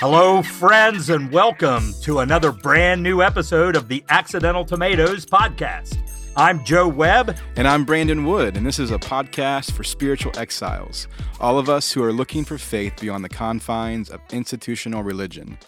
Hello, friends, and welcome to another brand new episode of the Accidental Tomatoes podcast. I'm Joe Webb. And I'm Brandon Wood, and this is a podcast for spiritual exiles, all of us who are looking for faith beyond the confines of institutional religion.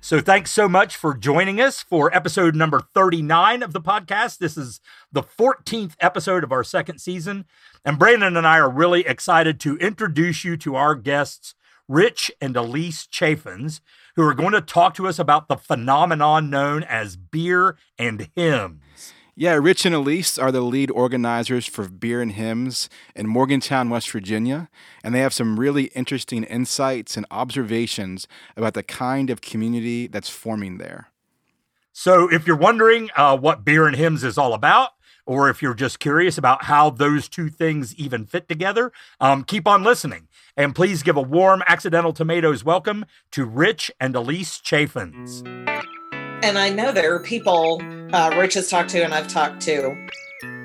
So, thanks so much for joining us for episode number 39 of the podcast. This is the 14th episode of our second season. And Brandon and I are really excited to introduce you to our guests Rich and Elise Chaffins, who are going to talk to us about the phenomenon known as beer and hymns. Yeah, Rich and Elise are the lead organizers for Beer and Hymns in Morgantown, West Virginia, and they have some really interesting insights and observations about the kind of community that's forming there. So, if you're wondering uh, what Beer and Hymns is all about, or if you're just curious about how those two things even fit together, um, keep on listening. And please give a warm Accidental Tomatoes welcome to Rich and Elise Chaffins. And I know there are people uh, Rich has talked to and I've talked to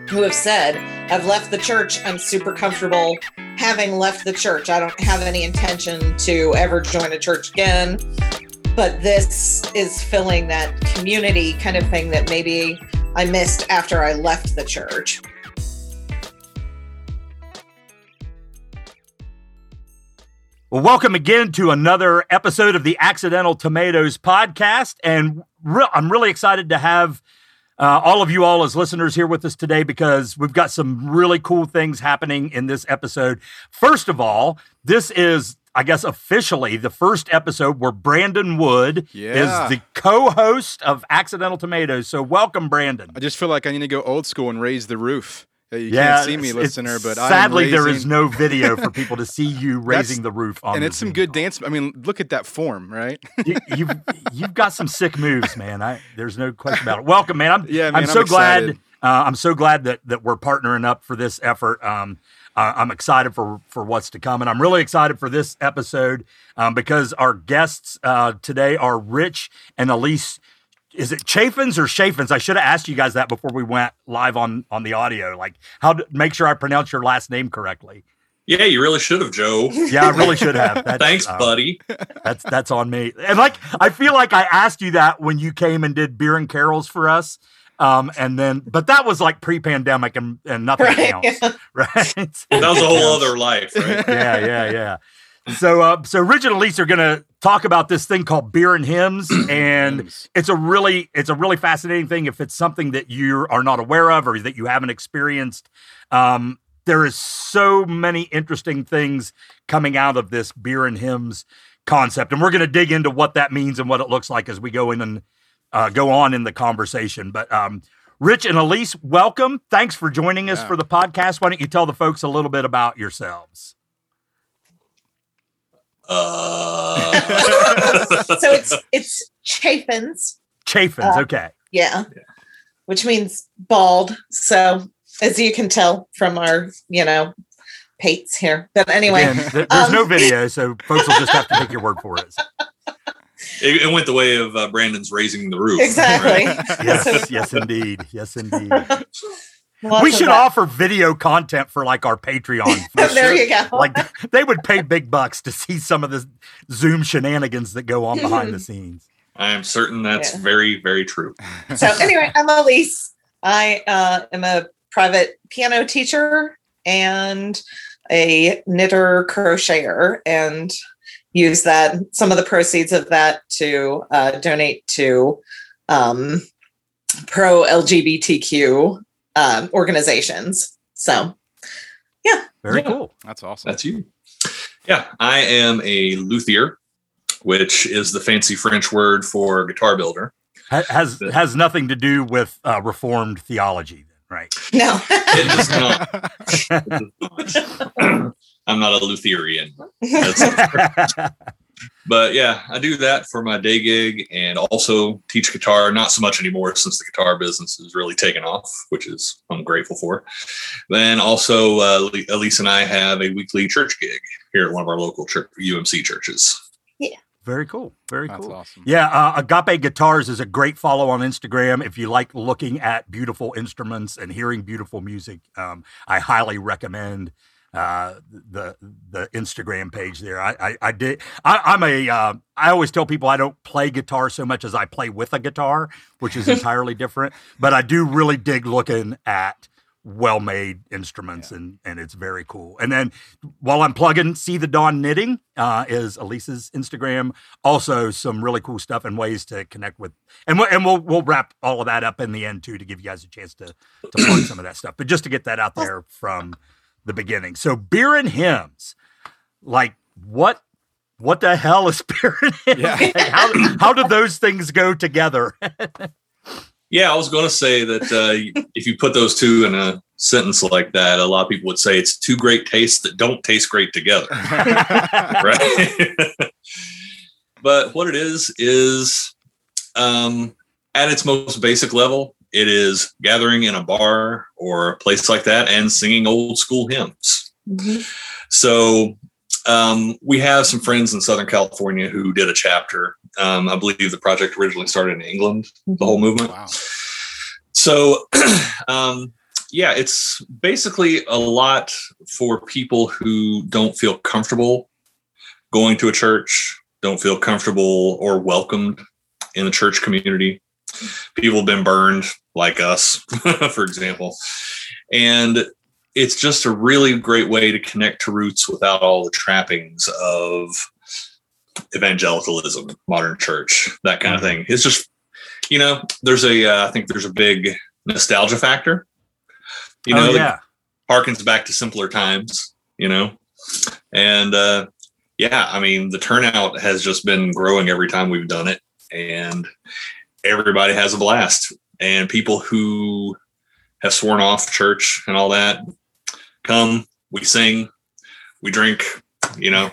who have said, I've left the church. I'm super comfortable having left the church. I don't have any intention to ever join a church again. But this is filling that community kind of thing that maybe I missed after I left the church. Well, welcome again to another episode of the Accidental Tomatoes podcast. And re- I'm really excited to have uh, all of you all as listeners here with us today because we've got some really cool things happening in this episode. First of all, this is I guess officially the first episode where Brandon Wood Yeah. is the co-host of Accidental Tomatoes. So welcome, Brandon. I just feel like I need to go old school and raise the roof. You Yeah, can't see me, listener, but I'm sadly there is no video for people to see you raising the roof on. and it's some good dance. I mean, look at that form, right? you, you've you've got some sick moves, man. I there's no question about it. Welcome, man. I'm Yeah, man, I'm I'm so glad. Uh, I'm so glad that that we're partnering up for this effort. Um, I'm excited for for what's to come, and I'm really excited for this episode um, because our guests uh, today are Rich and Elise. Is it Chaffins or Chaffins? I should have asked you guys that before we went live on on the audio. Like how to make sure I pronounce your last name correctly. Yeah, you really should have, Joe. Yeah, I really should have. That's, Thanks, uh, buddy. That's that's on me. And like I feel like I asked you that when you came and did beer and carols for us. Um, and then but that was like pre-pandemic and, and nothing Right, counts. Right. That was a whole other life, right? yeah, yeah, yeah. So uh so Rich and Elise are gonna talk about this thing called beer and hymns. And it's a really it's a really fascinating thing if it's something that you are not aware of or that you haven't experienced. Um, there is so many interesting things coming out of this beer and hymns concept, and we're going to dig into what that means and what it looks like as we go in and uh, go on in the conversation. But um, Rich and Elise, welcome. Thanks for joining us Yeah. for the podcast. Why don't you tell the folks a little bit about yourselves? Uh, so it's it's Chaffins, Chaffins, Uh, okay. yeah, which means bald. So as you can tell from our, you know, pates here. But anyway, Again, th- there's um, no video, so folks will just have to take your word for it. it, it went the way of uh, Brandon's raising the roof. exactly. Yes, yes, indeed. Yes, indeed. Lots we should that. offer video content for like our Patreon. there you go. like they would pay big bucks to see some of the Zoom shenanigans that go on behind the scenes. I am certain that's Yeah. very, very true. so anyway, I'm Elise. I uh, am a private piano teacher and a knitter crocheter, and use that some of the proceeds of that to uh, donate to um, pro LGBTQ um, organizations. So yeah, Very Yeah. cool. That's awesome. That's you. Yeah, I am a luthier, which is the fancy French word for guitar builder. Has has nothing to do with uh, reformed theology, right? no, It does not. It does not. I'm not a Lutheran. But yeah, I do that for my day gig and also teach guitar. Not so much anymore since the guitar business is really taken off, which is I'm grateful for. Then also, uh, Elise and I have a weekly church gig here at one of our local church, UMC churches. Yeah. Very cool. Very That's cool. awesome. Yeah, uh, Agape Guitars is a great follow on Instagram. If you like looking at beautiful instruments and hearing beautiful music, um, I highly recommend uh, the the Instagram page there. I I, I did. I, I'm a. Uh, I always tell people I don't play guitar so much as I play with a guitar, which is entirely different. But I do really dig looking at well-made instruments yeah. and and it's very cool and then while i'm plugging see the dawn knitting uh, is elise's instagram also some really cool stuff and ways to connect with and we'll, and we'll we'll wrap all of that up in the end too to give you guys a chance to to plug some of that stuff but just to get that out there from the beginning so beer and hymns like what what the hell is beer and hymns yeah. how, how do those things go together Yeah, I was going to say that uh, if you put those two in a sentence like that, a lot of people would say it's two great tastes that don't taste great together. right? but what it is, is um, at its most basic level, it is gathering in a bar or a place like that and singing old school hymns. Mm-hmm. So um, we have some friends in Southern California who did a chapter. Um, I believe the project originally started in England, the whole movement. Wow. So, um, yeah, it's basically a lot for people who don't feel comfortable going to a church, don't feel comfortable or welcomed in the church community. People have been burned, like us, for example. And it's just a really great way to connect to roots without all the trappings of evangelicalism, modern church, that kind of mm-hmm. thing. It's just, you know, there's a, uh, I think there's a big nostalgia factor. You know, oh, yeah. harkens back to simpler times, you know, and, uh, yeah, I mean, the turnout has just been growing every time we've done it, and everybody has a blast. And people who have sworn off church and all that come, we sing, we drink, you know,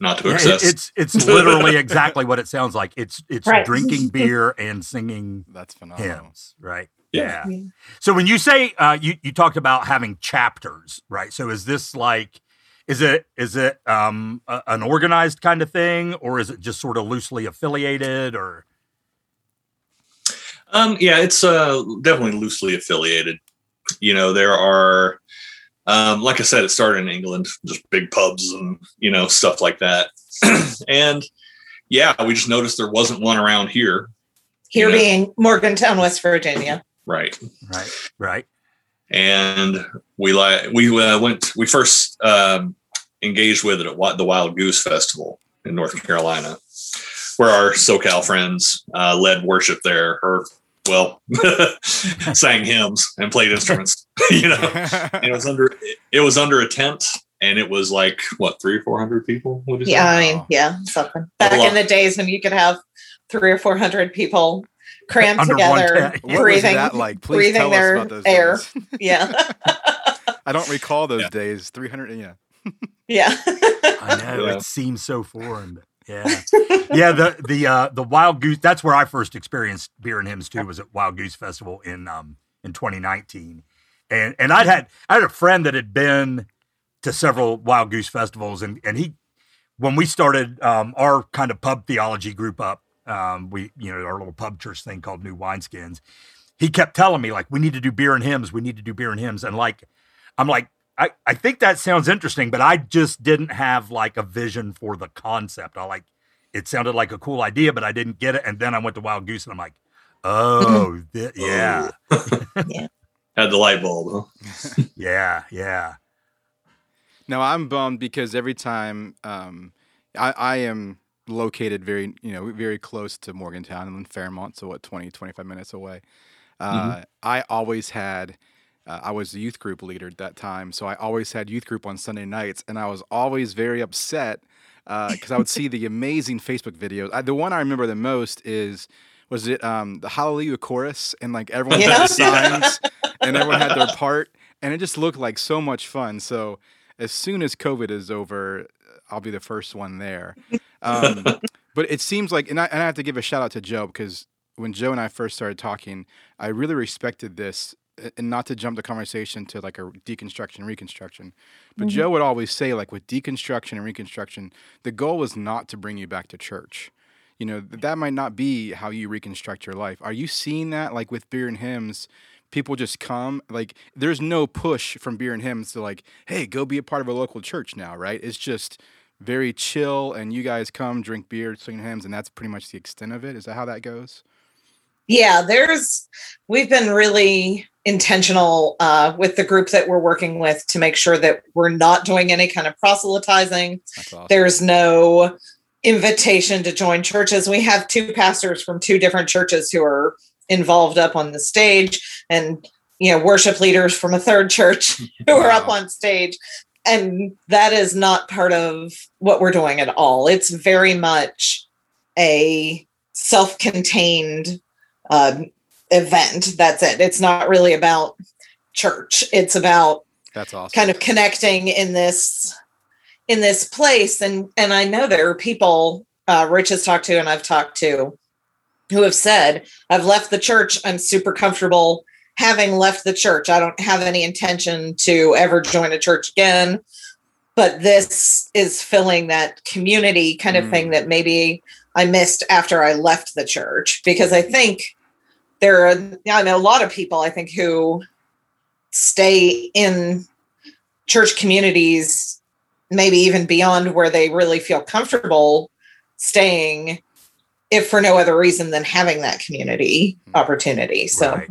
not to excess. It's it's literally exactly what it sounds like. It's it's right. drinking beer and singing that's phenomenal. hymns, right? Yeah. yeah. So when you say uh, you you talked about having chapters, right? So is this like is it is it um, a, an organized kind of thing, or is it just sort of loosely affiliated, or? Um, yeah, it's uh, definitely loosely affiliated. You know, there are um, like I said, it started in England, just big pubs and you know stuff like that. and yeah, we just noticed there wasn't one around here. Here know? being Morgantown, West Virginia. Right. Right. Right. And we like we uh, went. We first um, engaged with it at the Wild Goose Festival in North Carolina, where our SoCal friends uh, led worship there, or well, sang hymns and played instruments. you know, and it was under it was under a tent, and it was like what three or four hundred people. yeah, I mean, yeah, something back in the days when you could have three or four hundred people crammed under together, breathing, like? breathing their air. yeah, I don't recall those yeah. days. Three hundred, yeah. yeah, I know yeah. it seems so foreign. Yeah, yeah. The the uh, the Wild Goose. That's where I first experienced beer and hymns too. Was at Wild Goose Festival in um in 2019, and and I'd had I had a friend that had been to several Wild Goose festivals, and and he when we started um, our kind of pub theology group up, um, we you know our little pub church thing called New Wineskins. He kept telling me like we need to do beer and hymns, we need to do beer and hymns, and like I'm like I, I think that sounds interesting, but I just didn't have like a vision for the concept. I like it sounded like a cool idea, but I didn't get it. And then I went to Wild Goose and I'm like, oh, th- yeah. yeah. Had the light bulb, huh? yeah, yeah. No, I'm bummed because every time um, I, I am located very, you know, very close to Morgantown and Fairmont, so what, 20, 25 minutes away. Uh, mm-hmm. I always had uh, I was the youth group leader at that time, so I always had youth group on Sunday nights, and I was always very upset because uh, I would see the amazing Facebook videos. I, the one I remember the most is was it um, the Hallelujah chorus, and like everyone yeah. had signs, and everyone had their part, and it just looked like so much fun. So as soon as COVID is over, I'll be the first one there. Um, but it seems like, and I, and I have to give a shout out to Joe because when Joe and I first started talking, I really respected this and not to jump the conversation to like a deconstruction reconstruction but mm-hmm. joe would always say like with deconstruction and reconstruction the goal was not to bring you back to church you know that might not be how you reconstruct your life are you seeing that like with beer and hymns people just come. Like, there's no push from beer and hymns to like, hey, go be a part of a local church now, right? It's just very chill, and you guys come, drink beer, sing hymns, and that's pretty much the extent of it. Is that how that goes? Yeah, there's we've been really intentional uh, with the group that we're working with to make sure that we're not doing any kind of proselytizing. Awesome. There's no invitation to join churches. We have two pastors from two different churches who are involved up on the stage and you know worship leaders from a third church who are up on stage and that is not part of what we're doing at all it's very much a self-contained um, event. That's it. It's not really about church. It's about That's awesome. kind of connecting in this in this place. And and i know there are people uh rich has talked to and i've talked to who have said i've left the church. I'm super comfortable having left the church. I don't have any intention to ever join a church again. But this is filling that community kind of thing that maybe i missed after i left the church. Because i think there are i know a lot of people i think who stay in church communities, maybe even beyond where they really feel comfortable staying, if for no other reason than having that community opportunity. So, Right.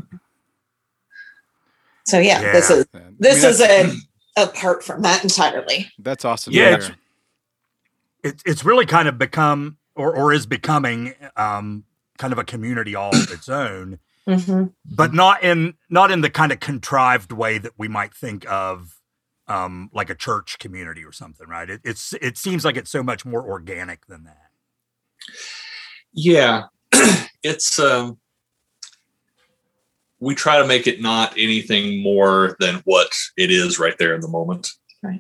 so yeah, this is Yeah. I mean, this is a apart from that entirely. That's awesome. Yeah, it's- It, it's really kind of become or or is becoming um, kind of a community all of its own. but not in not in the kind of contrived way that we might think of um like a church community or something right it, it's it seems like it's so much more organic than that Yeah, it's um, we try to make it not anything more than what it is right there in the moment.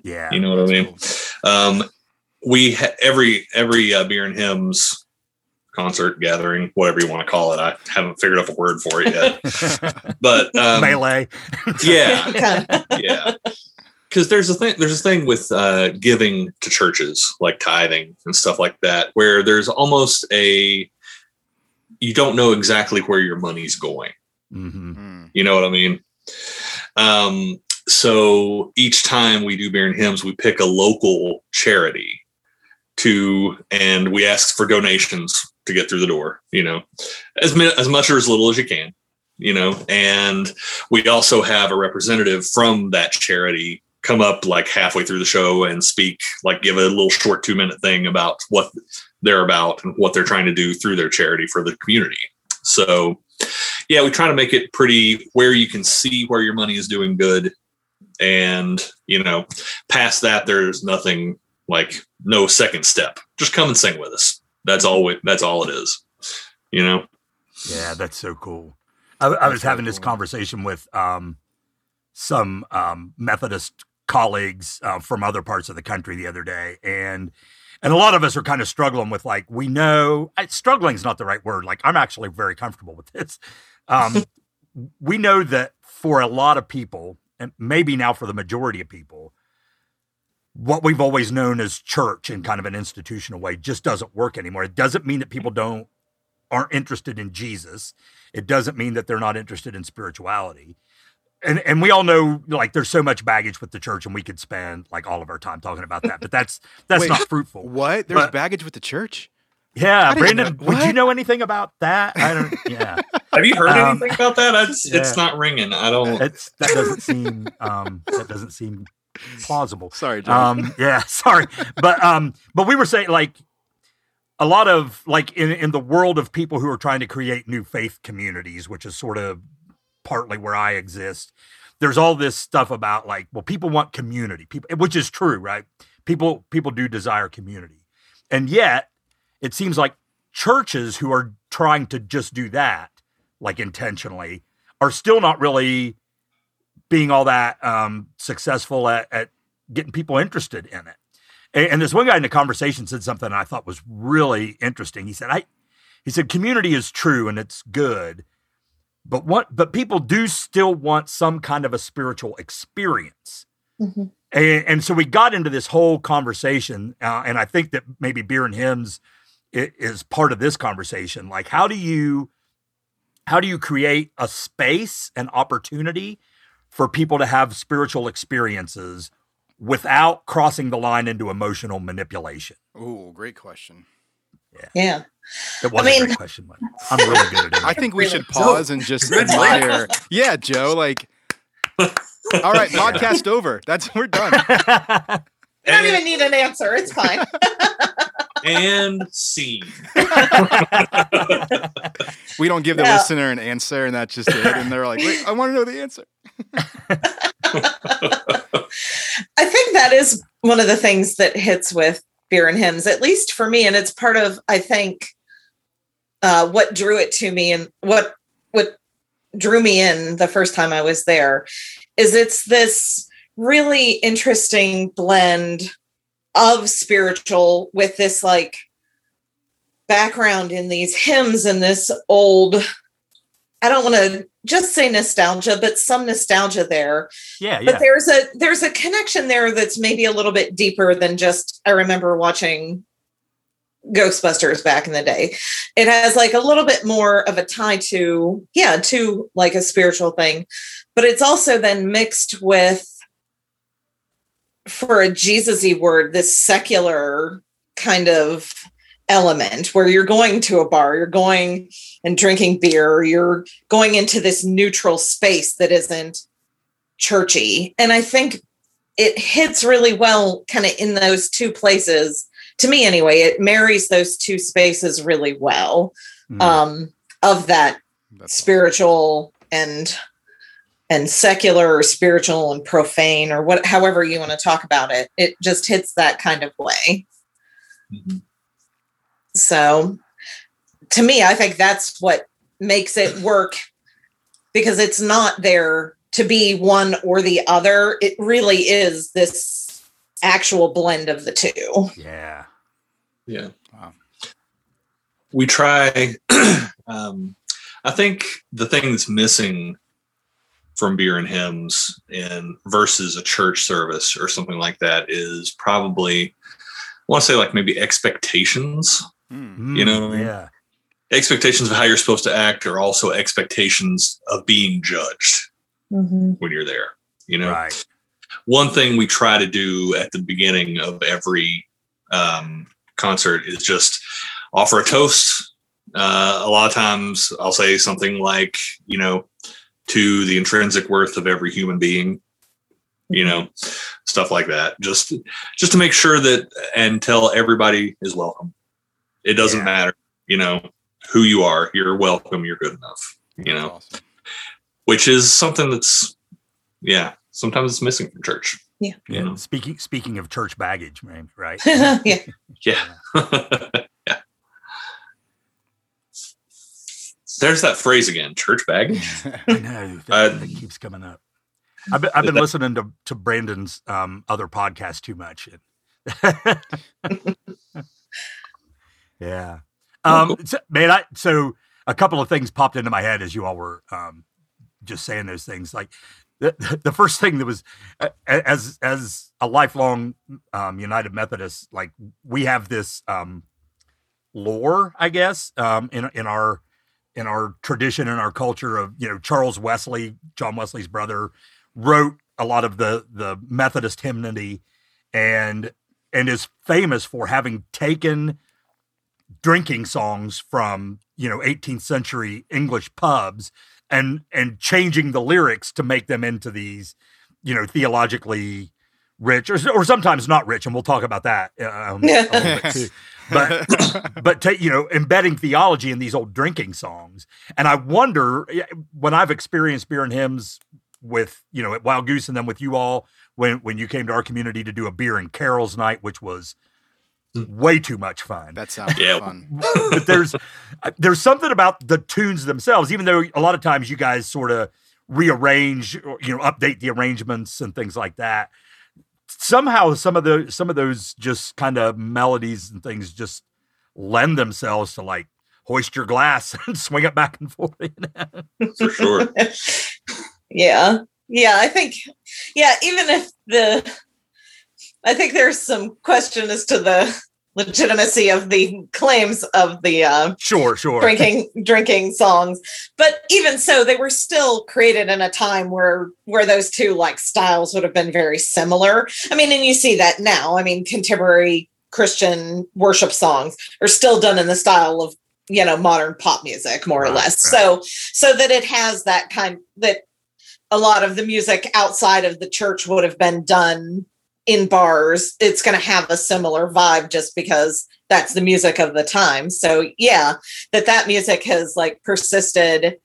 yeah You know what I mean? Um, we ha- every every uh, beer and hymns concert gathering, whatever you want to call it. I haven't figured out a word for it yet, but um, melee. Yeah, yeah. Because there's a thing there's a thing with uh giving to churches like tithing and stuff like that where there's almost a you don't know exactly where your money's going. Hmm. Mm. you know what i mean? Um so each time we do beer and hymns we pick a local charity to and we ask for donations to get through the door you know as, as much or as little as you can you know and we also have a representative from that charity come up like halfway through the show and speak like give a little short two minute thing about what they're about and what they're trying to do through their charity for the community. So yeah we try to make it pretty where you can see where your money is doing good. And you know past that there's nothing like no second step. Just come and sing with us that's all we, that's all it is you know? Yeah that's so cool. I, I was That's really having this cool. conversation with um some um methodist colleagues uh, from other parts of the country the other day and and a lot of us are kind of struggling with like we know struggling is not the right word like i'm actually very comfortable with this. Um we know that for a lot of people and maybe now for the majority of people what we've always known as church in kind of an institutional way just doesn't work anymore. It doesn't mean that people don't aren't interested in jesus. It doesn't mean that they're not interested in spirituality. And and we all know like there's so much baggage with the church and we could spend like all of our time talking about that but that's that's Wait, not fruitful. What? There's But- baggage with the church? yeah brandon know- would you know anything about that? I don't yeah. Have you heard Um, anything about that? It's, yeah. it's not ringing. I don't it's that doesn't seem um that doesn't seem plausible. Sorry, John. um yeah sorry. But um but we were saying like a lot of like in in the world of people who are trying to create new faith communities which is sort of partly where i exist there's all this stuff about like well people want community. People which is true right? People people do desire community. And yet it seems like churches who are trying to just do that like intentionally are still not really being all that um, successful at, at getting people interested in it. And, and this one guy in the conversation said something I thought was really interesting. He said, "I," he said, "Community is true and it's good, but what? But people do still want some kind of a spiritual experience." Mhm. And, and so we got into this whole conversation, uh, and I think that maybe beer and hymns i- is part of this conversation. Like, how do you how do you create a space and opportunity for people to have spiritual experiences without crossing the line into emotional manipulation? Oh, great question. Yeah. That was I mean- a great question, but I'm really good at it. I think we Really? should pause and just admire. Yeah, Joe. Like, all right, podcast over. That's we're done. You don't even need an answer. It's fine. and scene. We don't give the Yeah. listener an answer, and that's just it. And they're like, Wait, I want to know the answer. I think that is one of the things that hits with beer and hymns, at least for me, and it's part of I think uh, what drew it to me and what what drew me in the first time I was there is it's this really interesting blend of spiritual with this like background in these hymns and this old I don't want to just say nostalgia, but some nostalgia there. Yeah, but yeah. there's a there's a connection there that's maybe a little bit deeper than just i remember watching ghostbusters back in the day. It has like a little bit more of a tie to yeah to like a spiritual thing. But it's also then mixed with for a jesus-y word this secular kind of element where you're going to a bar you're going and drinking beer you're going into this neutral space that isn't churchy. And I think it hits really well kind of in those two places. To me, anyway, it marries those two spaces really well Mm. um, of that That's spiritual and and secular or spiritual and profane or what however you want to talk about it. It just hits that kind of way. Mhm. So to me, I think that's what makes it work because it's not there to be one or the other. It really is this actual blend of the two. yeah. Yeah. Wow. We try. um, I think the thing that's missing from beer and hymns and versus a church service or something like that is probably I want to say like maybe expectations. Hmm. You know what I mean? Yeah. Expectations of how you're supposed to act are also expectations of being judged when you're there. You know, Right. one thing we try to do at the beginning of every um, concert is just offer a toast. Uh, a lot of times I'll say something like, you know, to the intrinsic worth of every human being, you know, stuff like that. Just, just to make sure that and tell everybody is welcome. It doesn't Yeah. matter, you know, who you are. You're welcome. You're good enough. You know, awesome. which is something that's, yeah, sometimes it's missing from church. Yeah. You know? Mm-hmm. Speaking speaking of church baggage, man, right? yeah. Yeah. yeah. There's that phrase again, church baggage. I know that, Uh, keeps coming up. I've been, I've been that- listening to to Brandon's um, other podcast too much. yeah, um, so, man. I so a couple of things popped into my head as you all were um, just saying those things. Like the, the first thing that was as as a lifelong um, United Methodist, like we have this um, lore, I guess, um, in in our in our tradition and our culture of you know Charles Wesley, John Wesley's brother, wrote a lot of the the Methodist hymnody, and and is famous for having taken drinking songs from you know 18th century English pubs and and changing the lyrics to make them into these you know theologically rich or, or sometimes not rich and we'll talk about that um, a bit too but but ta you know embedding theology in these old drinking songs and i wonder when i've experienced beer and hymns with you know at wild goose and then with you all when when you came to our community to do a beer and carols night which was way too much fun that sounds Yeah. fun. but there's uh, there's something about the tunes themselves even though a lot of times you guys sort of rearrange or you know update the arrangements and things like that somehow some of the some of those just kind of melodies and things just lend themselves to like hoist your glass and swing it back and forth you know? For sure. yeah. Yeah. I think, yeah, even if the, I think there's some question as to the, legitimacy of the claims of the uh, Sure, sure. drinking drinking songs but even so they were still created in a time where where those two like styles would have been very similar i mean and you see that now i mean contemporary christian worship songs are still done in the style of you know modern pop music more or less right. so so that it has that kind that a lot of the music outside of the church would have been done in bars it's going to have a similar vibe just because that's the music of the time. So yeah that that music has like persisted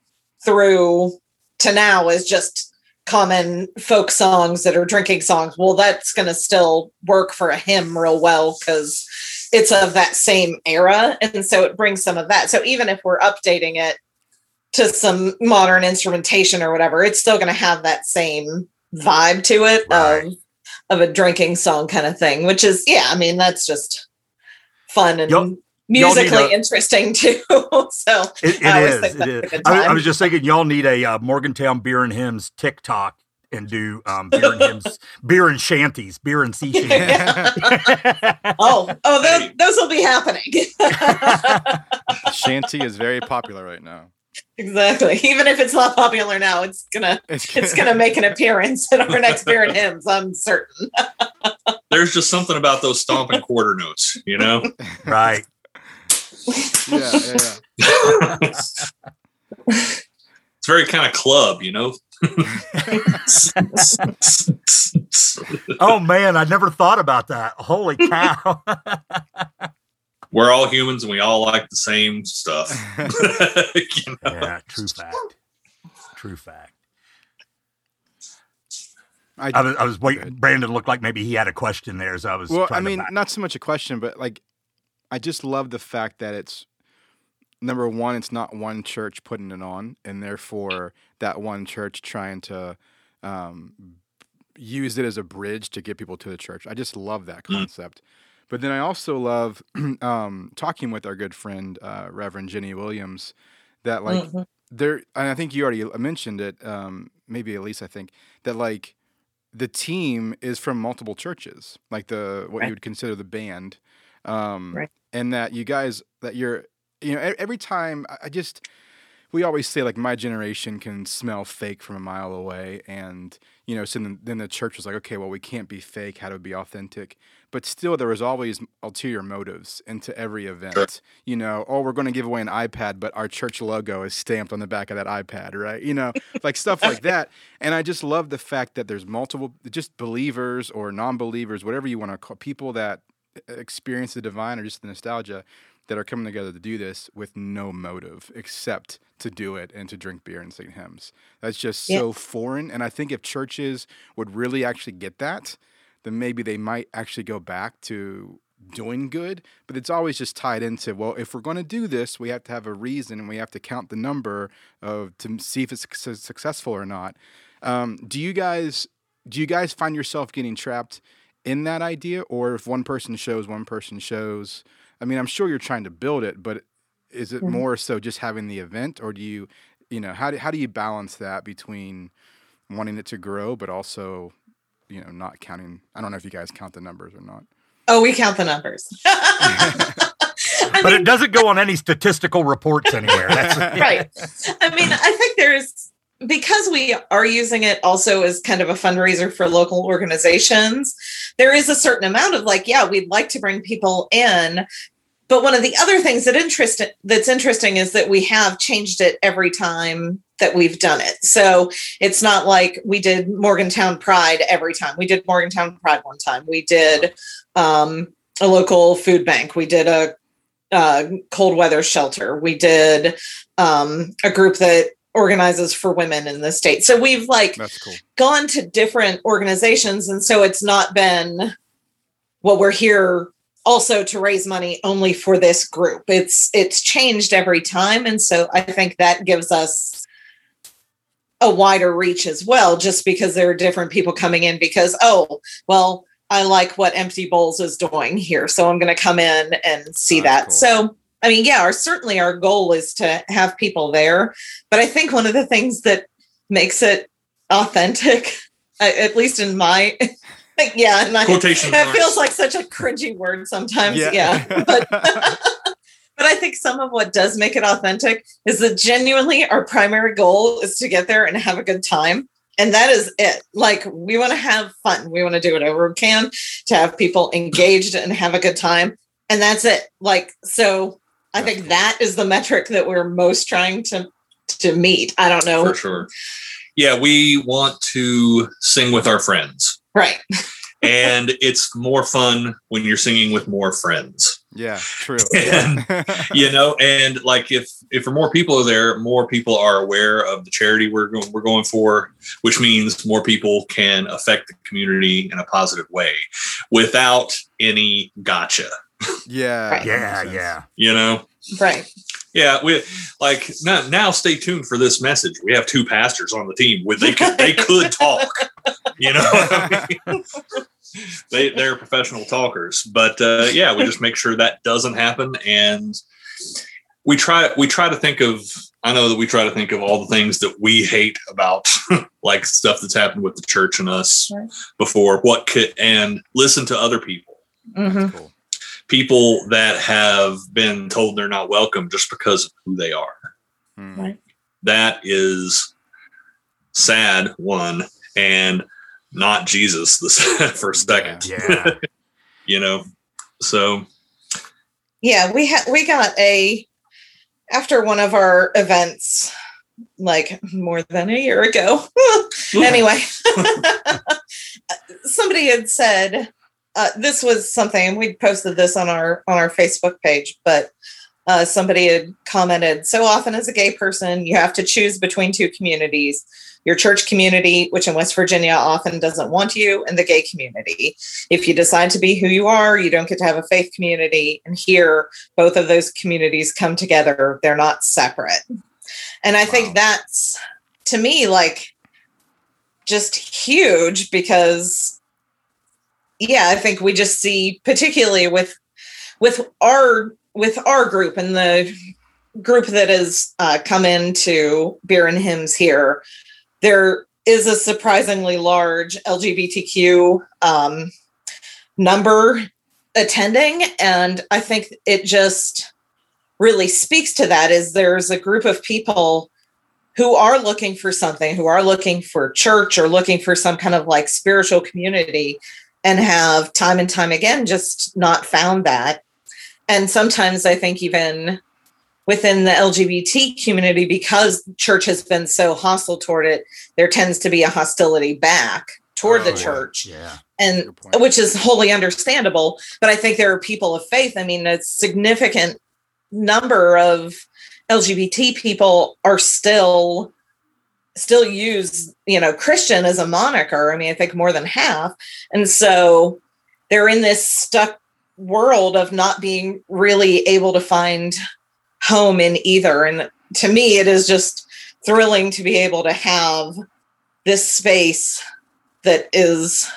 through to now is just common folk songs that are drinking songs. Well that's going to still work for a hymn real well because it's of that same era and so it brings some of that. So even if we're updating it to some modern instrumentation or whatever it's still going to have that same vibe to it Right. of of a drinking song kind of thing which is yeah i mean that's just fun and Y'all- y'all musically a- interesting too so It, it I is. think It that's is. a good I, I was just thinking, y'all need a uh, Morgantown Beer and Hymns TikTok and do um, beer and hymns, beer and shanties, beer and sea shanties. oh oh those, those will be happening Shanty is very popular right now. Exactly even if it's not popular now it's gonna It's, it's gonna make an appearance in our next beer and hymns i'm certain There's just something about those stomping quarter notes, you know? right. yeah, yeah, yeah. it's very kind of club, you know? Oh man, I never thought about that. Holy cow! We're all humans and we all like the same stuff. You know? yeah, true fact. True fact. I, I was, I was waiting. Brandon looked like maybe he had a question there, so I was. well, I trying to mean, not so much a question, but like, I just love the fact that it's number one, it's not one church putting it on, and therefore that one church trying to um, use it as a bridge to get people to the church. I just love that Mm. concept. But then I also love um, talking with our good friend uh, Reverend Jenny Williams. That like Mhm. there and i think you already mentioned it um maybe at least i think that like the team is from multiple churches like the what Right. you would consider the band um Right. and that you guys that you're you know every time i just we always say like my generation can smell fake from a mile away and you know so then, then the church was like okay well we can't be fake. How to be authentic? But still there was always ulterior motives into every event. You know oh we're going to give away an ipad but our church logo is stamped on the back of that ipad right? You know like stuff like that. And i just love the fact that there's multiple just believers or non-believers whatever you want to call people that experience the divine or just the nostalgia that are coming together to do this with no motive except to do it and to drink beer and sing hymns. That's just Yeah. so foreign. And I think if churches would really actually get that, then maybe they might actually go back to doing good. But it's always just tied into, well, if we're going to do this, we have to have a reason and we have to count the number of to see if it's suc- successful or not. Um, do you guys do you guys find yourself getting trapped in that idea or if one person shows one person shows i mean i'm sure you're trying to build it but is it Mhm. more so just having the event or do you you know how do, how do you balance that between wanting it to grow but also you know not counting i don't know if you guys count the numbers or not oh we count the numbers but mean, it doesn't go on any statistical reports anywhere. That's right. I mean, I think there's because we are using it also as kind of a fundraiser for local organizations, there is a certain amount of like, yeah, we'd like to bring people in. But one of the other things that interest that's interesting is that we have changed it every time that we've done it. So it's not like we did Morgantown Pride every time. We did Morgantown Pride one time. We did um, a local food bank. We did a uh, cold weather shelter. We did um, a group that organizes for women in the state. So we've like cool gone to different organizations, and so it's not been well, we're here also to raise money only for this group. It's it's changed every time, and so I think that gives us a wider reach as well, just because there are different people coming in because oh well. I like what Empty Bowls is doing here, so I'm going to come in and see Oh, that. cool. So I mean, yeah, our certainly our goal is to have people there, but I think one of the things that makes it authentic, at least in my yeah, and I, Quotation that feels like such a cringy word sometimes. Yeah. Yeah, but but I think some of what does make it authentic is that genuinely our primary goal is to get there and have a good time. And that is it. Like we want to have fun. We want to do whatever we can to have people engaged and have a good time. And that's it. Like so I think cool. that is the metric that we're most trying to to meet. I don't know. for sure. Yeah, we want to sing with our friends. Right. And it's more fun when you're singing with more friends. yeah, true. And, you know, and like if if more people are there, more people are aware of the charity we're going we're going for, which means more people can affect the community in a positive way without any gotcha. Yeah, that Yeah, yeah. You know, Right. Yeah, we like now, now. Stay tuned for this message. We have two pastors on the team. Where they could they could talk. You know, what I mean? they they're professional talkers. But uh, yeah, we just make sure that doesn't happen, and we try we try to think of. I know that we try to think of all the things that we hate about, like stuff that's happened with the church and us Right. before. What could and listen to other people Mhm. Cool. People that have been told they're not welcome just because of who they are. Hmm. Right. That is sad, one, and not Jesus this for a second. Yeah. You know, so Yeah, we had we got a after one of our events like more than a year ago. anyway, somebody had said uh, this was something we posted this on our on our Facebook page, but uh, somebody had commented so often as a gay person you have to choose between two communities. Your church community which in west virginia often doesn't want you and the gay community. If you decide to be who you are you don't get to have a faith community and here both of those communities come together. They're not separate. And i Wow. think that's to me like just huge because yeah i think we just see particularly with with our with our group and the group that has uh, come into beer and hymns here there is a surprisingly large lgbtq um, number attending. And i think it just really speaks to that is there's a group of people who are looking for something who are looking for church or looking for some kind of like spiritual community and have time and time again just not found that. And sometimes i think even within the lgbt community because church has been so hostile toward it there tends to be a hostility back toward Oh, the church. Yeah. and which is wholly understandable but i think there are people of faith. I mean a significant number of lgbt people are still still use you know christian as a moniker i mean i think more than half. And so they're in this stuck world of not being really able to find home in either. And to me it is just thrilling to be able to have this space that is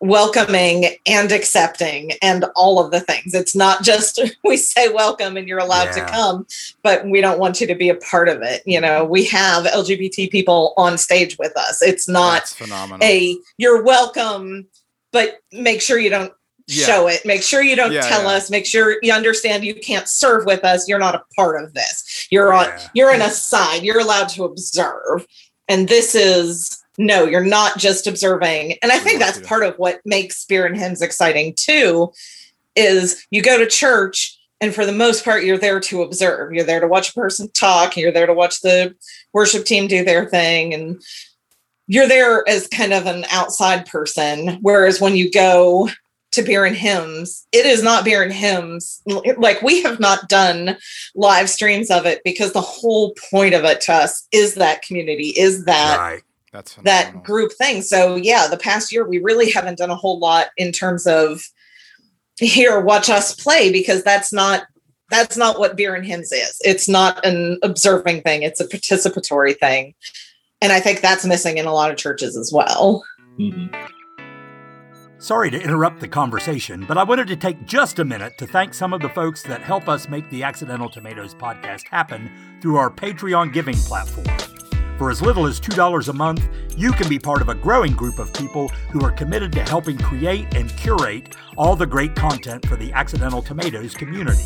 welcoming and accepting and all of the things. It's not just we say welcome and you're allowed Yeah. to come, but we don't want you to be a part of it. You know, we have LGBT people on stage with us. It's not That's phenomenal. a you're welcome, but make sure you don't Yeah. show it. Make sure you don't Yeah, tell us. Make sure you understand you can't serve with us. You're not a part of this. You're on you're an aside. You're allowed to observe. And this is no, you're not just observing. And I think that's part of what makes Beer and Hymns exciting too, is you go to church and for the most part you're there to observe. You're there to watch a person talk, you're there to watch the worship team do their thing and you're there as kind of an outside person. Whereas when you go to beer and hymns, it is not beer and hymns. Like we have not done live streams of it because the whole point of it to us is that community, is that right. That's phenomenal. that group thing. So yeah, the past year we really haven't done a whole lot in terms of here, watch us play because that's not that's not what beer and hymns is. It's not an observing thing, it's a participatory thing. And I think that's missing in a lot of churches as well. mhm. Sorry to interrupt the conversation, but I wanted to take just a minute to thank some of the folks that help us make the Accidental Tomatoes podcast happen through our Patreon giving platform. For as little as $2 a month, you can be part of a growing group of people who are committed to helping create and curate all the great content for the Accidental Tomatoes community.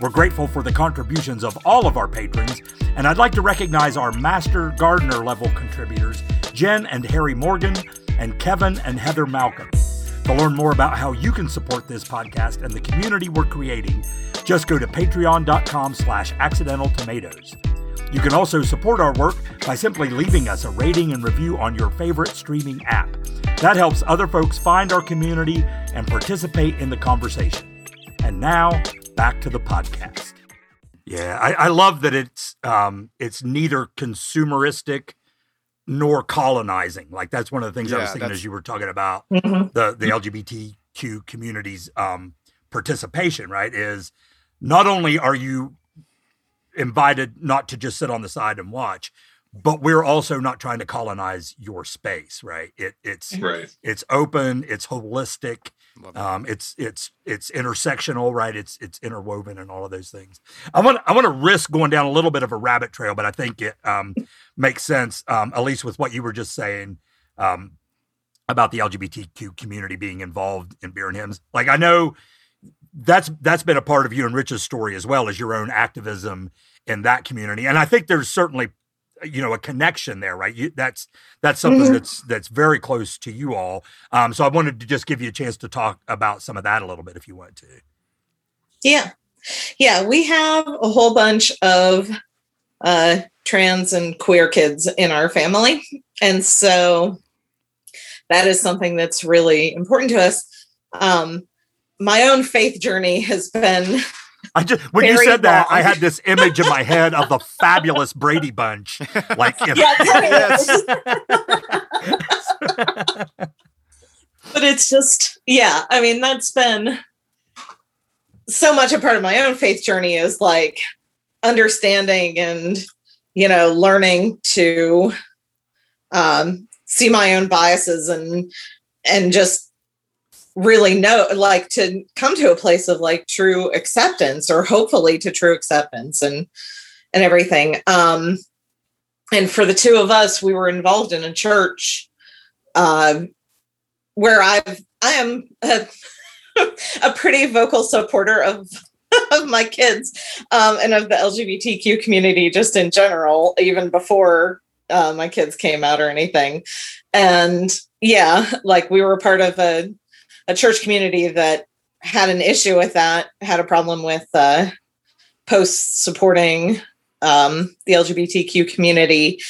We're grateful for the contributions of all of our patrons, and I'd like to recognize our Master Gardener level contributors, Jen and Harry Morgan, and Kevin and Heather Malcolm. To learn more about how you can support this podcast and the community we're creating, just go to patreon.com slash accidental tomatoes. You can also support our work by simply leaving us a rating and review on your favorite streaming app. That helps other folks find our community and participate in the conversation. And now, back to the podcast. Yeah, I, I love that it's um, it's neither consumeristic nor colonizing. Like that's one of the things I was thinking that's- as you were talking about Mhm. the the LGBTQ community's um, participation. Right, is not only are you invited not to just sit on the side and watch, but we're also not trying to colonize your space. Right, it it's Right. it's open, it's holistic, um, it's it's it's intersectional, right? It's it's interwoven and all of those things. I want I want to risk going down a little bit of a rabbit trail, but I think it um, makes sense, um, at least with what you were just saying um, about the LGBTQ community being involved in beer and hymns. Like I know that's that's been a part of you and Rich's story as well as your own activism in that community, and I think there's certainly you know a connection there right you, that's that's something Mhm. that's that's very close to you all um so i wanted to just give you a chance to talk about some of that a little bit if you want to Yeah. Yeah. We have a whole bunch of uh, trans and queer kids in our family. And so that is something that's really important to us. Um, my own faith journey has been i just when you Very said that i had this image in my head of the fabulous brady bunch like in- yeah, Yes. but it's just yeah i mean that's been so much a part of my own faith journey is like understanding and you know learning to um see my own biases and and just really know like to come to a place of like true acceptance or hopefully to true acceptance and and everything um and for the two of us we were involved in a church um where I've I am a, a pretty vocal supporter of of my kids um, and of the LGBTQ community just in general, even before uh, my kids came out or anything. And yeah, like we were part of a a church community that had an issue with that, had a problem with uh, posts supporting um, the LGBTQ community,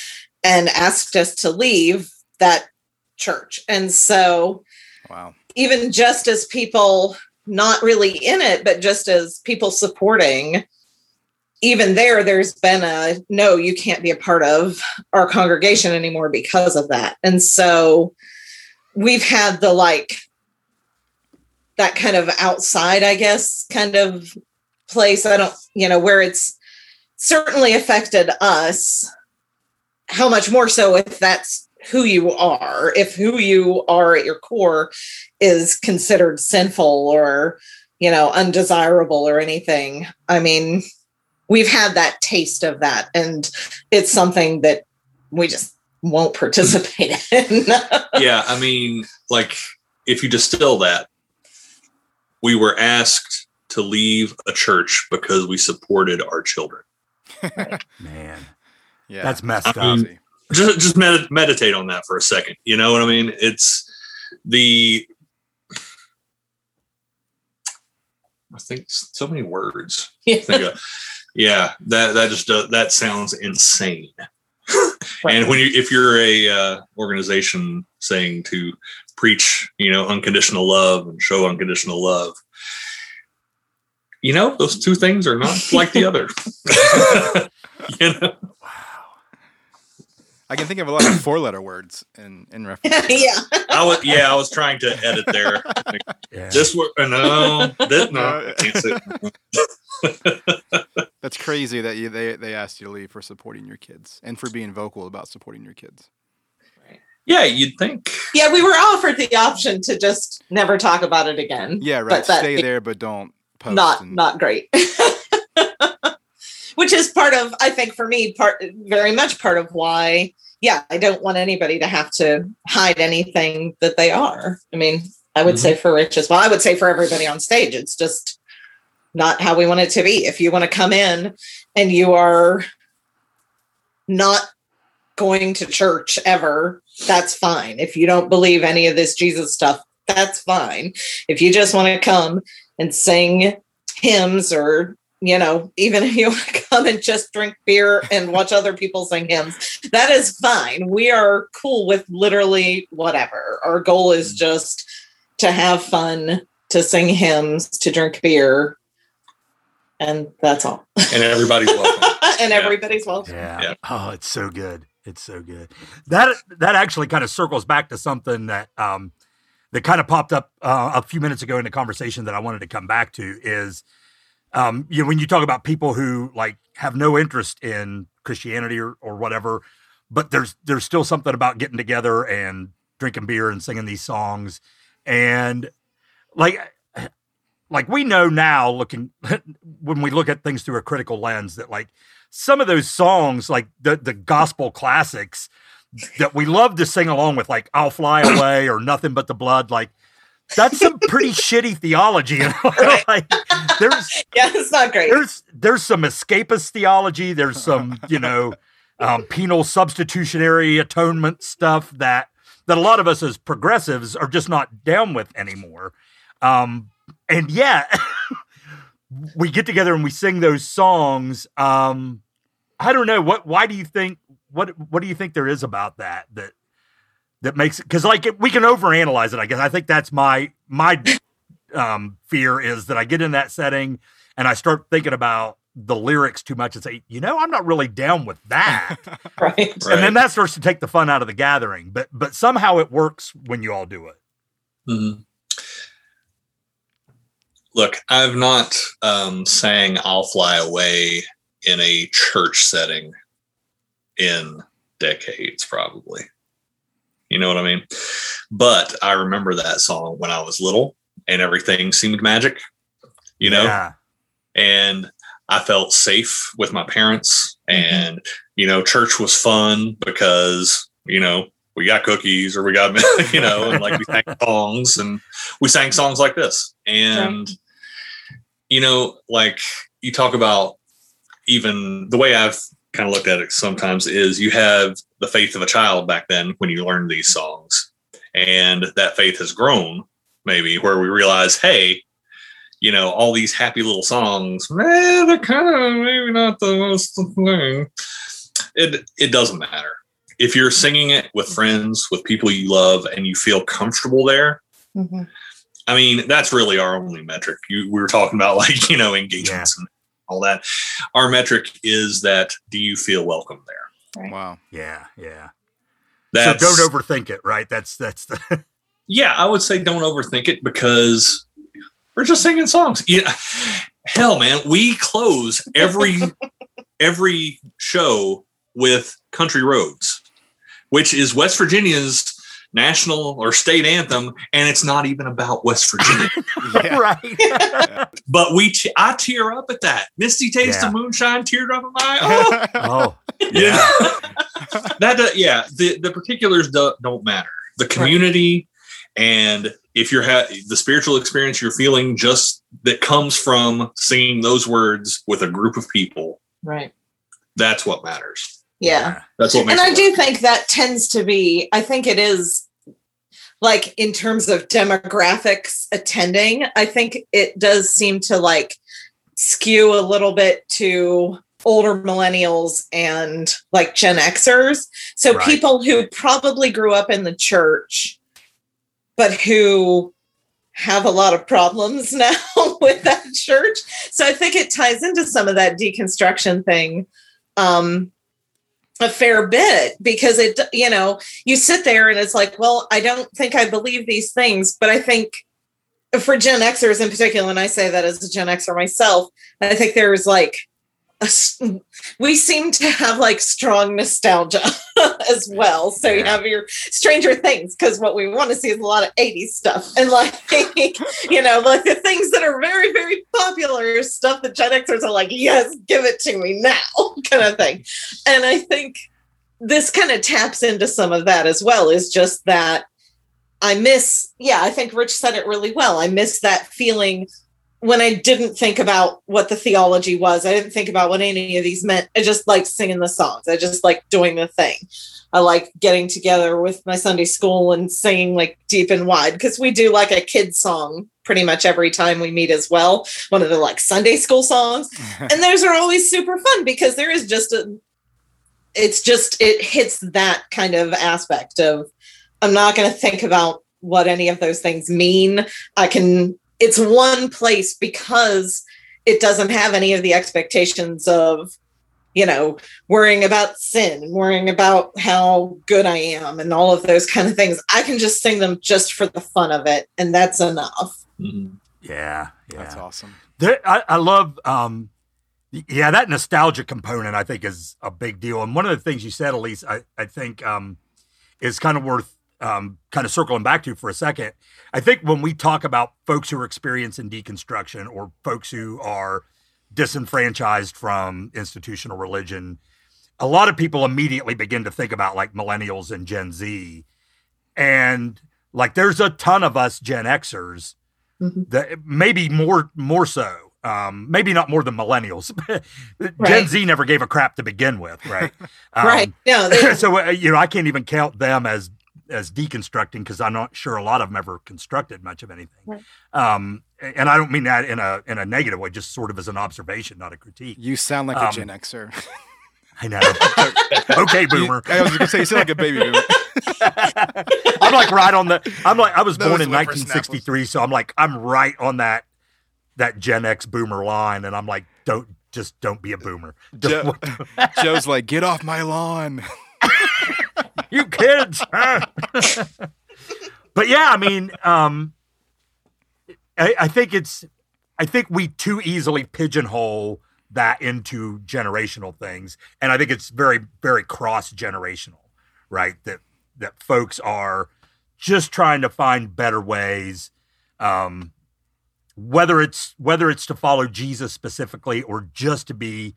and asked us to leave that church. And so, Wow. even just as people not really in it, but just as people supporting, even there, there's been a no, you can't be a part of our congregation anymore because of that. And so we've had the like that kind of outside, I guess, kind of place. I don't, you know, where it's certainly affected us. How much more so if that's who you are, if who you are at your core is considered sinful or, you know, undesirable or anything. I mean, we've had that taste of that, and it's something that we just won't participate in. yeah, I mean, like if you distill that, we were asked to leave a church because we supported our children. man Yeah. that's messed I up mean, crazy. Just just med- meditate on that for a second. You know what I mean? It's the I think so many words. Yeah. Yeah, that that just does, that sounds insane. And when you if you're a uh, organization saying to preach, you know, unconditional love and show unconditional love, you know, those two things are not like the other. you know? I can think of a lot of four letter words in, in reference. yeah. I was yeah, I was trying to edit there. yeah. This word uh, no, this no, I can't say- That's crazy that you they, they asked you to leave for supporting your kids and for being vocal about supporting your kids. Yeah, you'd think. Yeah, we were offered the option to just never talk about it again. Yeah, right. But that- Stay there, but don't post. not and- not great which is part of of I think for me part very much part of why yeah, I don't want anybody to have to hide anything that they are. I mean, I would say mm-hmm. for Rich as well. I would say for everybody on stage, it's just not how we want it to be. If you want to come in and you are not going to church ever, that's fine. If you don't believe any of this Jesus stuff, that's fine. If you just want to come and sing hymns or you know, even if you want to come and just drink beer and watch other people sing hymns, that is fine. We are cool with literally whatever. Our goal is just to have fun, to sing hymns, to drink beer, and that's all. And everybody's welcome. and Yeah. everybody's welcome. Yeah. Yeah. Oh, it's so good. It's so good. That that actually kind of circles back to something that um that kind of popped up uh, a few minutes ago in the conversation that I wanted to come back to is um you know when you talk about people who like have no interest in Christianity or, or whatever, but there's there's still something about getting together and drinking beer and singing these songs and like like we know now looking when we look at things through a critical lens that like some of those songs like the the gospel classics that we love to sing along with like i'll fly away or nothing but the blood like that's some pretty shitty theology you know? like there's Yeah, it's not great. there's there's some escapist theology. There's some you know um, penal substitutionary atonement stuff that that a lot of us as progressives are just not down with anymore. Um, and yeah we get together and we sing those songs. Um, i don't know what why do you think what what do you think there is about that that that makes it because like we can overanalyze it i guess. I think that's my my um, fear is that i get in that setting and I start thinking about the lyrics too much and say, you know, I'm not really down with that. right. Right. And then that starts to take the fun out of the gathering. But but somehow it works when you all do it. Mhm. Look, I've not um, sang "I'll Fly Away" in a church setting in decades, probably. You know what I mean? But I remember that song when I was little, and everything seemed magic. You know, Yeah. and I felt safe with my parents. Mm-hmm. And you know, church was fun because you know we got cookies or we got you know, and like we sang songs and we sang songs like this. And you know, like you talk about even the way I've kind of looked at it sometimes is you have the faith of a child back then when you learn these songs, and that faith has grown maybe where we realize, hey, you know, all these happy little songs, eh, they're kind of maybe not the most thing. It it doesn't matter if you're singing it with friends, with people you love, and you feel comfortable there. Mhm. I mean, that's really our only metric. You, we were talking about like you know engagements and all that. Our metric is that do you feel welcome there? Wow. Yeah. Yeah. That's, so don't overthink it, right? That's that's the yeah, I would say don't overthink it because we're just singing songs. Yeah, hell, man, we close every every show with "Country Roads," which is West Virginia's national or state anthem, and it's not even about West Virginia. Right. but we, te- I tear up at that. Misty taste Yeah. of moonshine, teardrop in my eye. Oh, oh. yeah. that do- yeah the the particulars do, don't matter the community and if you're ha- the spiritual experience you're feeling just that comes from singing those words with a group of people Right. that's what matters Yeah. that's what makes and I it do work. think that tends to be, I think it is like in terms of demographics attending, I think it does seem to like skew a little bit to older millennials and like Gen Xers. So Right. people who probably grew up in the church, but who have a lot of problems now with that church. So I think it ties into some of that deconstruction thing. Um, a fair bit because it you know you sit there and it's like well i don't think i believe these things but i think for gen xers in particular and i say that as a gen xer myself i think there's like we seem to have like strong nostalgia as well. So you have your Stranger Things because what we want to see is a lot of 80s stuff and like you know like the things that are very very popular stuff that Gen Xers are like yes give it to me now kind of thing. And I think this kind of taps into some of that as well is just that I miss yeah I think Rich said it really well. I miss that feeling when I didn't think about what the theology was, I didn't think about what any of these meant. I just like singing the songs. I just like doing the thing. I like getting together with my Sunday school and singing like deep and wide because we do like a kid song pretty much every time we meet as well. One of the like Sunday school songs. and those are always super fun because there is just a, it's just, it hits that kind of aspect of, I'm not going to think about what any of those things mean. I can it's one place because it doesn't have any of the expectations of you know worrying about sin worrying about how good i am and all of those kind of things. I can just sing them just for the fun of it and that's enough. Mm-hmm. yeah, yeah. That's awesome. There, I, I love um yeah that nostalgia component i think is a big deal. And one of the things you said elise i, I think um is kind of worth um, kind of circling back to for a second, I think when we talk about folks who are experiencing deconstruction or folks who are disenfranchised from institutional religion, a lot of people immediately begin to think about like millennials and Gen Z. And like there's a ton of us Gen Xers mm-hmm. that maybe more more so. Um, maybe not more than millennials. right. Gen Z never gave a crap to begin with, right? Um, right. No. They- so uh, you know, I can't even count them as as deconstructing because I'm not sure a lot of them ever constructed much of anything. Right. Um, and I don't mean that in a in a negative way, just sort of as an observation, not a critique. You sound like um, a Gen Xer. I know. okay, boomer. You, I was gonna say you sound like a baby boomer. I'm like right on the. I'm like I was born in 1963, so I'm like I'm right on that that Gen X boomer line, and I'm like, don't just don't be a boomer. Joe, Joe's like, get off my lawn you kids. but yeah, I mean, um, I, I think it's, I think we too easily pigeonhole that into generational things, and I think it's very, very cross generational, right? That that folks are just trying to find better ways. Um, whether it's whether it's to follow Jesus specifically or just to be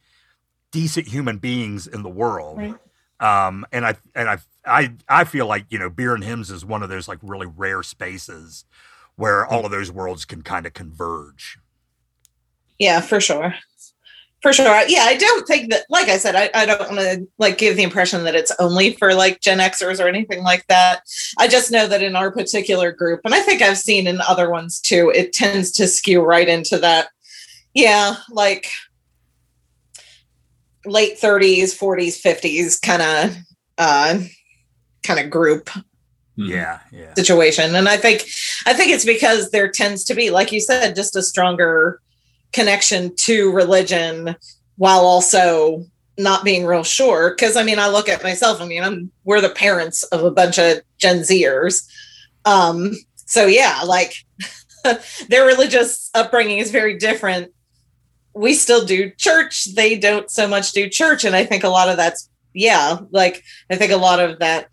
decent human beings in the world. Right. Um, and I and I I I feel like you know beer and hymns is one of those like really rare spaces where all of those worlds can kind of converge. Yeah, for sure. For sure. Yeah, I don't think that like I said, I, I don't want to like give the impression that it's only for like Gen Xers or anything like that. I just know that in our particular group, and I think I've seen in other ones too, it tends to skew right into that. Yeah, like late 30s, 40s, 50s kind of uh kind of group hmm. yeah, yeah. situation. And i think i think it's because there tends to be like you said just a stronger connection to religion while also not being real sure. Because i mean i look at myself i mean i'm we're the parents of a bunch of gen zers. Um so yeah like their religious upbringing is very different we still do church. They don't so much do church. And I think a lot of that's, yeah, like I think a lot of that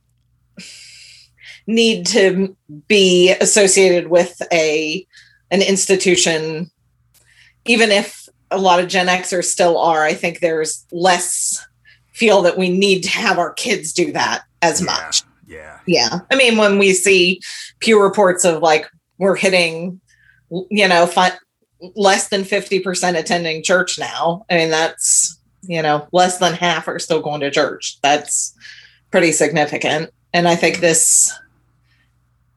need to be associated with a an institution even if a lot of gen xers still are i think there's less feel that we need to have our kids do that as yeah, much yeah yeah i mean when we see pew reports of like we're hitting you know fi- less than 50% attending church now. I mean, that's, you know, less than half are still going to church. That's pretty significant. And I think this,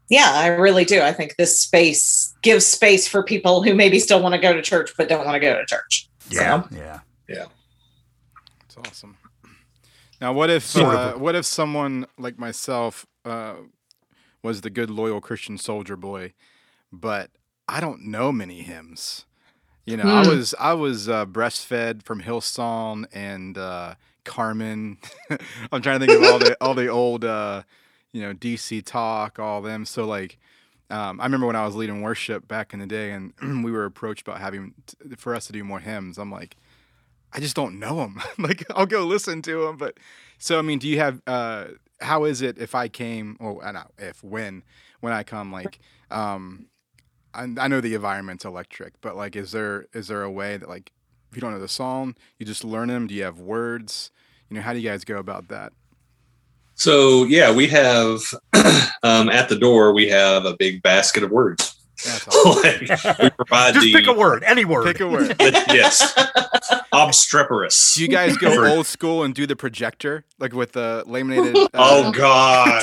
yeah, I really do. I think this space gives space for people who maybe still want to go to church but don't want to go to church. Yeah. So, yeah. Yeah. It's awesome. Now, what if uh, what if someone like myself uh, was the good loyal Christian soldier boy, but I don't know many hymns. You know, mm. I hmm. was I was uh, breastfed from Hillsong and uh, Carmen. I'm trying to think of all the all the old uh, you know DC talk, all them. So like, um, I remember when I was leading worship back in the day, and we were approached about having t- for us to do more hymns. I'm like, I just don't know them. like I'll go listen to them, but so I mean, do you have? uh How is it if I came? Oh, I know if when when I come, like, um, I, know the environment's electric, but like, is there is there a way that like if you don't know the song, you just learn them? Do you have words? You know, how do you guys go about that? So yeah, we have um, at the door we have a big basket of words. That's all. like, we provide Just the pick a word, any word. Pick a word. yes, obstreperous. Do you guys go old school and do the projector, like with the laminated? Uh, Oh God!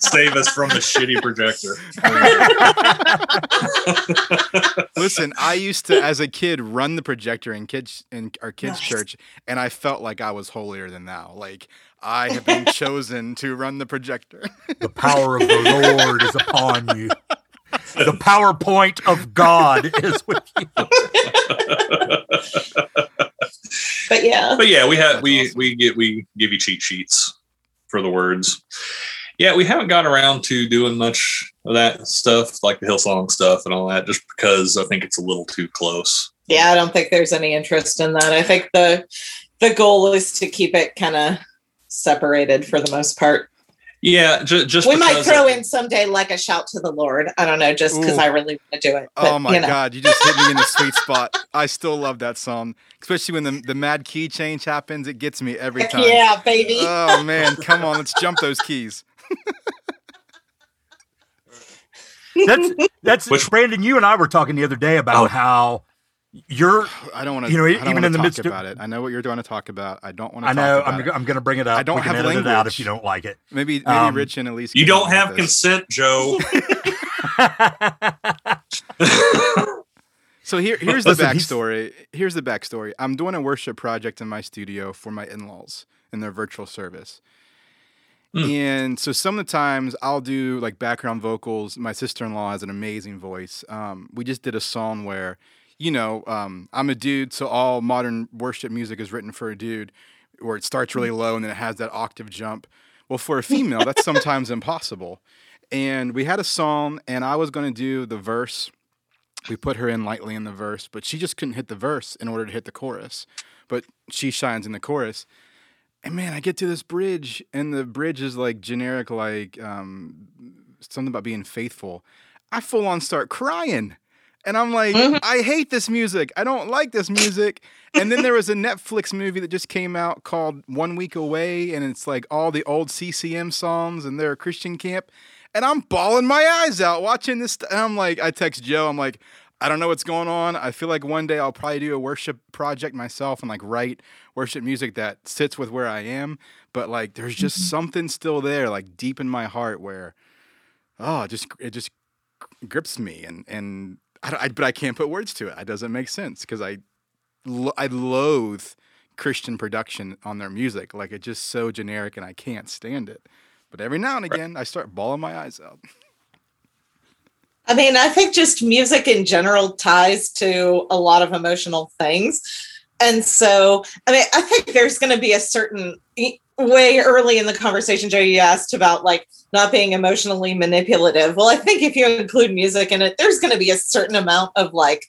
Save us from the shitty projector. Listen, I used to, as a kid, run the projector in kids in our kids' Nice. church, and I felt like I was holier than thou. Like I have been chosen to run the projector. The power of the Lord is upon you. The PowerPoint of God is with you. But yeah. but yeah, we have That's we awesome. we get we give you cheat sheets for the words. Yeah, we haven't got around to doing much of that stuff, like the Hillsong stuff and all that, just because I think it's a little too close. Yeah, I don't think there's any interest in that. I think the the goal is to keep it kind of separated for the most part. Yeah, ju- just we might throw I- in someday like a shout to the Lord. I don't know, just because I really want to do it. But, oh my you know. god, you just hit me in the sweet spot. I still love that song, especially when the the mad key change happens. It gets me every time. Yeah, baby. Oh man, come on, let's jump those keys. That's that's Which- Brandon. You and I were talking the other day about Oh. how you're. I don't want to. You know, I don't even wanna in the talk midst of- about it. I know what you're going to talk about. I don't want to. I know. Talk I'm, about it. I'm going to bring it up. I don't we can have edit it out if you don't like it. Maybe maybe Um, Rich and Elise. you don't have with this. consent, Joe. So here, here's the Listen, he's- backstory. Here's the backstory. I'm doing a worship project in my studio for my in-laws in their virtual service. Mm. And so some of the times I'll do like background vocals. My sister-in-law has an amazing voice. Um, we just did a song where, you know, um, I'm a dude, so all modern worship music is written for a dude, where it starts really low and then it has that octave jump. Well, for a female, that's sometimes impossible. And we had a song, and I was going to do the verse we put her in lightly in the verse, but she just couldn't hit the verse in order to hit the chorus. But she shines in the chorus. And man, I get to this bridge, and the bridge is like generic, like um, something about being faithful. I full on start crying. And I'm like, Mhm. I hate this music. I don't like this music. And then there was a Netflix movie that just came out called One Week Away, and it's like all the old CCM songs, and they're a Christian camp and I'm bawling my eyes out watching this. St- and I'm like, I text Joe. I'm like, I don't know what's going on. I feel like one day I'll probably do a worship project myself and like write worship music that sits with where I am. But like, there's just something still there, like deep in my heart, where oh, it just it just grips me, and and I, I but I can't put words to it. It doesn't make sense because I I loathe Christian production on their music. Like it's just so generic, and I can't stand it. But every now and again, I start bawling my eyes out. I mean, I think just music in general ties to a lot of emotional things. And so, I mean, I think there's going to be a certain way early in the conversation, Joe, you asked about like not being emotionally manipulative. Well, I think if you include music in it, there's going to be a certain amount of like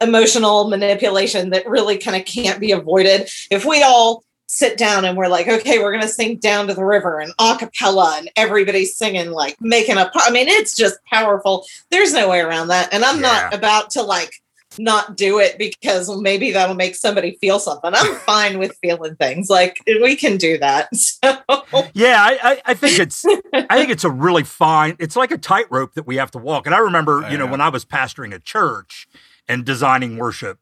emotional manipulation that really kind of can't be avoided. If we all sit down and we're like, okay, we're going to sing down to the river and a cappella and everybody's singing, like making a, I mean, it's just powerful. There's no way around that. And I'm not about to like, not do it because maybe that'll make somebody feel something. I'm fine with feeling things. Like we can do that. So Yeah, I, I, I think it's I think it's a really fine. It's like a tightrope that we have to walk. And I remember, you know, Yeah. when I was pastoring a church and designing worship,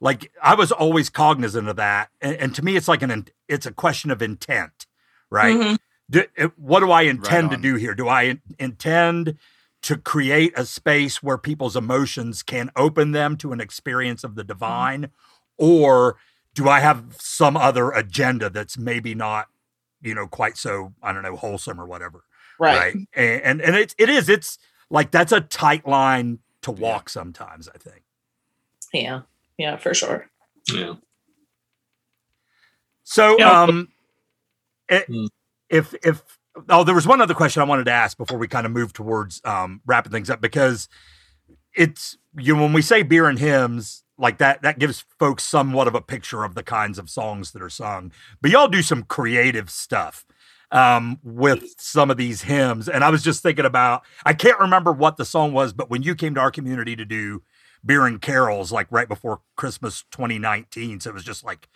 like I was always cognizant of that. And, and to me, it's like an in- it's a question of intent, right? Mhm. Do, what do I intend to do here? Do I in- intend to create a space where people's emotions can open them to an experience of the divine, or do I have some other agenda that's maybe not, you know, quite so I don't know wholesome or whatever, right. And and, and it it is it's like that's a tight line to Yeah. walk sometimes. I think. Yeah. Yeah, for sure. yeah. So, Yeah. um, it, Hmm. if if oh, there was one other question I wanted to ask before we kind of move towards um, wrapping things up because it's you know when we say beer and hymns, like that that gives folks somewhat of a picture of the kinds of songs that are sung. But y'all do some creative stuff um, with some of these hymns. And I was just thinking about, I can't remember what the song was, but when you came to our community to do beer and carols, like right before Christmas 2019, so it was just like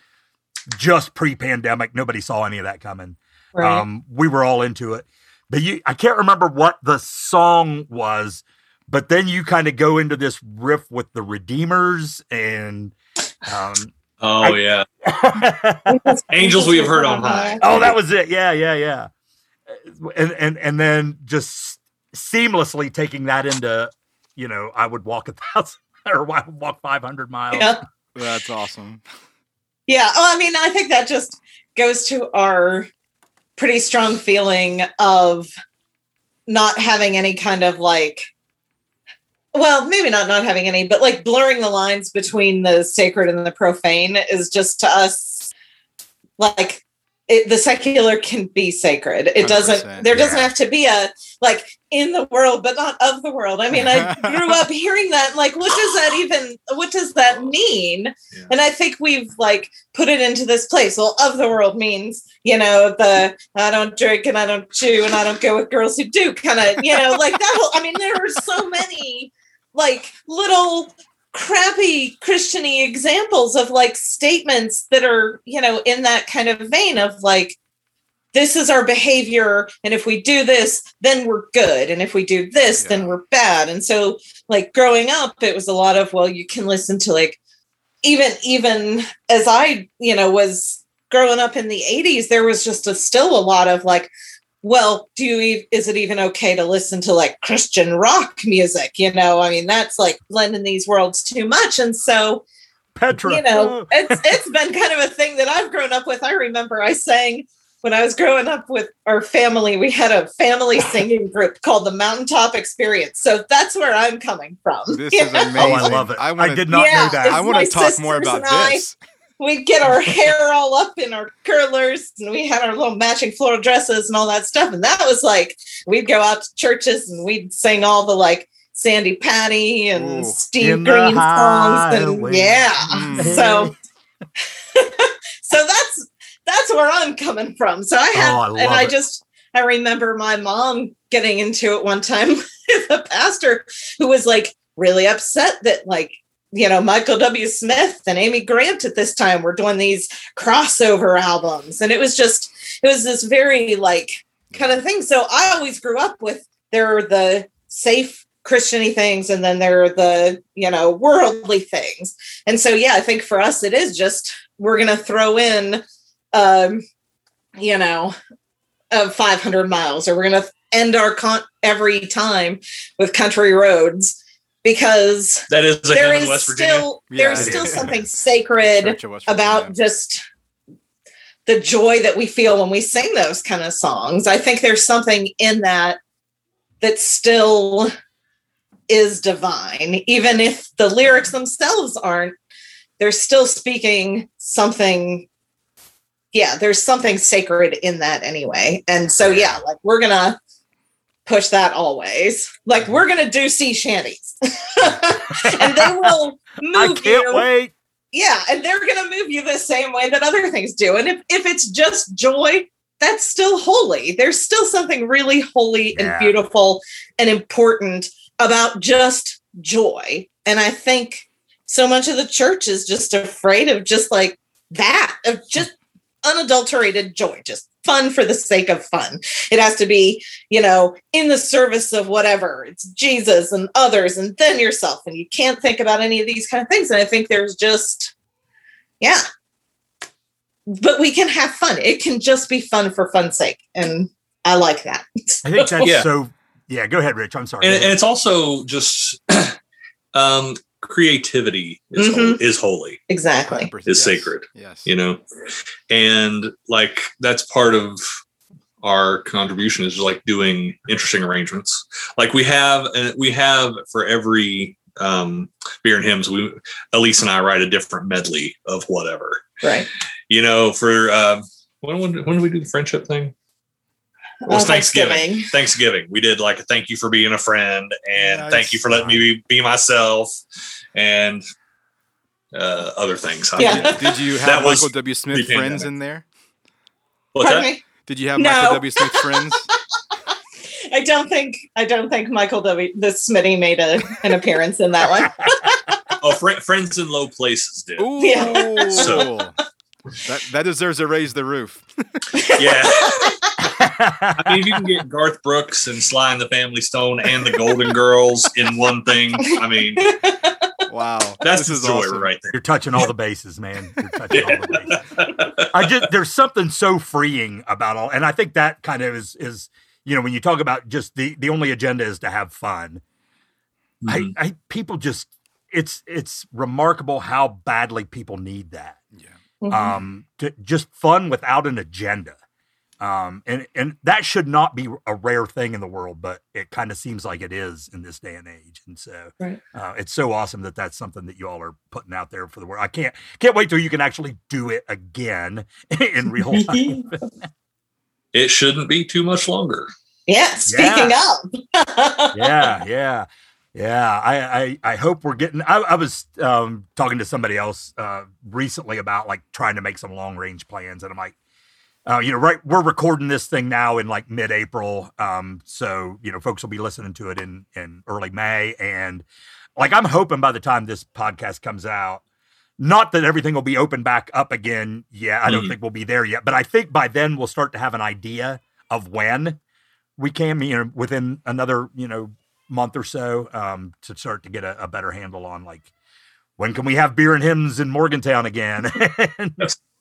just pre-pandemic, nobody saw any of that coming. Right. Um, we were all into it, but you, I can't remember what the song was, but then you kind of go into this riff with the Redeemers and. Um, Oh I- yeah, Angels we have heard on high. Oh, that was it. Yeah, yeah, yeah. And and and then just seamlessly taking that into, you know, I would walk a thousand or I would walk five hundred miles. Yeah. That's awesome. Yeah. Oh, I mean, I think that just goes to our pretty strong feeling of not having any kind of like, well, maybe not not having any, but like blurring the lines between the sacred and the profane is just to us like it, the secular can be sacred. It doesn't. There doesn't yeah. have to be a like in the world, but not of the world. I mean, I grew up hearing that. Like, what does that even? What does that mean? Yeah. And I think we've like put it into this place. Well, of the world means you know the I don't drink and I don't chew and I don't go with girls who do. Kind of you know like that. Whole, I mean, there are so many like little crappy christiany examples of like statements that are you know in that kind of vein of like this is our behavior and if we do this then we're good and if we do this Yeah. then we're bad and so like growing up it was a lot of well you can listen to like even even as i you know was growing up in the 80s there was just a still a lot of like well do you is it even okay to listen to like christian rock music you know i mean that's like blending these worlds too much and so Petra. you know oh. it's it's been kind of a thing that i've grown up with i remember i sang when i was growing up with our family we had a family singing group called the mountaintop experience so that's where i'm coming from This is know? amazing. Oh, I love it. I I, wanna- did not Yeah, know that. I want to talk more about this. I. we'd get our hair all up in our curlers and we had our little matching floral dresses and all that stuff. And that was like, we'd go out to churches and we'd sing all the like Sandi Patty and Ooh. Steve Green songs. And yeah. Mm. So, so that's, that's where I'm coming from. So I had, Oh, I and I it. just, I remember my mom getting into it one time with a pastor who was like really upset that like you know Michael W. Smith and Amy Grant at this time were doing these crossover albums, and it was just it was this very like kind of thing. So I always grew up with there are the safe Christiany things, and then there are the you know worldly things. And so yeah, I think for us it is just we're gonna throw in um you know of 500 miles or we're going to end our con every time with country roads because that is a there hymn in is West still Yeah, there's still something sacred Church of West about Virginia. just the joy that we feel when we sing those kind of songs. I think there's something in that that still is divine. Even if the lyrics themselves aren't they're still speaking something yeah there's something sacred in that anyway. And so yeah like we're gonna push that always. Like we're gonna do sea shanties. And they will move I can't you. wait. yeah and they're gonna move you the same way that other things do. And if, if it's just joy that's still holy. There's still something really holy Yeah. and beautiful and important about just joy. And i think so much of the church is just afraid of just like that of just unadulterated joy just fun for the sake of fun it has to be you know in the service of whatever it's jesus and others and then yourself and you can't think about any of these kind of things and i think there's just yeah but we can have fun it can just be fun for fun's sake and i like that I think that's Yeah. so. Yeah, go ahead, Rich. I'm sorry. and, and it's also just um creativity is, Mhm. hol- is holy exactly is yes. sacred. Yes. you know and like that's part of our contribution is like doing interesting arrangements like we have uh, we have for every um beer and hymns we elise and i write a different medley of whatever right you know for um when when, when did we do the friendship thing it was Uh, thanksgiving. thanksgiving we did like a thank you for being a friend and Nice. thank you for letting me be, be myself and uh, other things. Yeah. mean, Did you That have was Michael W. Smith pre-pandemic. friends in there? what's Pardon that? me? Did you have No. Michael W. Smith friends? I don't think I don't think Michael W. The Smitty made a, an appearance in that one. Oh, fr- friends in low places did. Ooh, Yeah. So- that that deserves to raise the roof. Yeah. I mean, if you can get Garth Brooks and Sly and the Family Stone and the Golden Girls in one thing, I mean, Wow, that's this the is joy awesome. right there. You're touching all the bases, man. You're touching all the bases. I just there's something so freeing about all, and I think that kind of is is you know when you talk about just the the only agenda is to have fun. Mhm. I, I people just it's it's remarkable how badly people need that. Mm-hmm. Um, to, just fun without an agenda. Um, and and that should not be a rare thing in the world, but it kind of seems like it is in this day and age. And so, Right. uh, it's so awesome that that's something that you all are putting out there for the world. I can't can't wait till you can actually do it again in real life. It shouldn't be too much longer. yeah, speaking up. yeah, yeah, yeah. I, I, I hope we're getting. I, I was um, talking to somebody else uh, recently about like trying to make some long range plans, and I'm like, uh, you know, right, we're recording this thing now in like mid April, um, so you know, folks will be listening to it in in early May, and like I'm hoping by the time this podcast comes out. Not that everything will be open back up again Yeah, I don't Mhm. think we'll be there yet, but I think by then we'll start to have an idea of when we can, you know, within another, you know, month or so, um, to start to get a, a better handle on like when can we have beer and hymns in Morgantown again?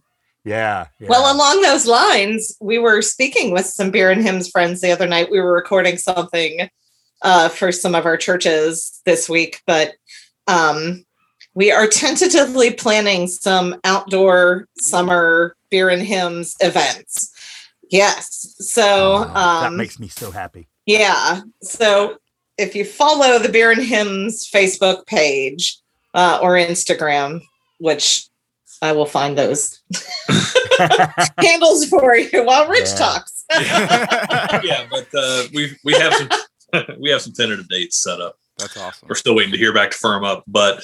yeah, yeah. Well, along those lines, we were speaking with some beer and hymns friends the other night. We were recording something uh, for some of our churches this week, but um, we are tentatively planning some outdoor summer beer and hymns events. Yes. So, Oh, that um, makes me so happy. yeah. So if you follow the Beer and Hymns Facebook page uh, or Instagram, which I will find those handles for you while Rich Yeah. talks. yeah, but uh, we we have some we have some tentative dates set up. That's awesome. We're still waiting to hear back to firm up, but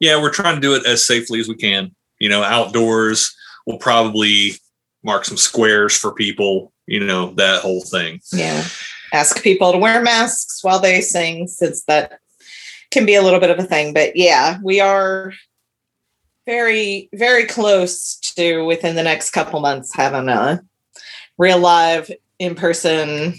yeah, we're trying to do it as safely as we can. You know, outdoors. We'll probably mark some squares for people. You know, that whole thing. yeah. Ask people to wear masks while they sing, since that can be a little bit of a thing. But yeah, we are very, very close to within the next couple months having a real live in person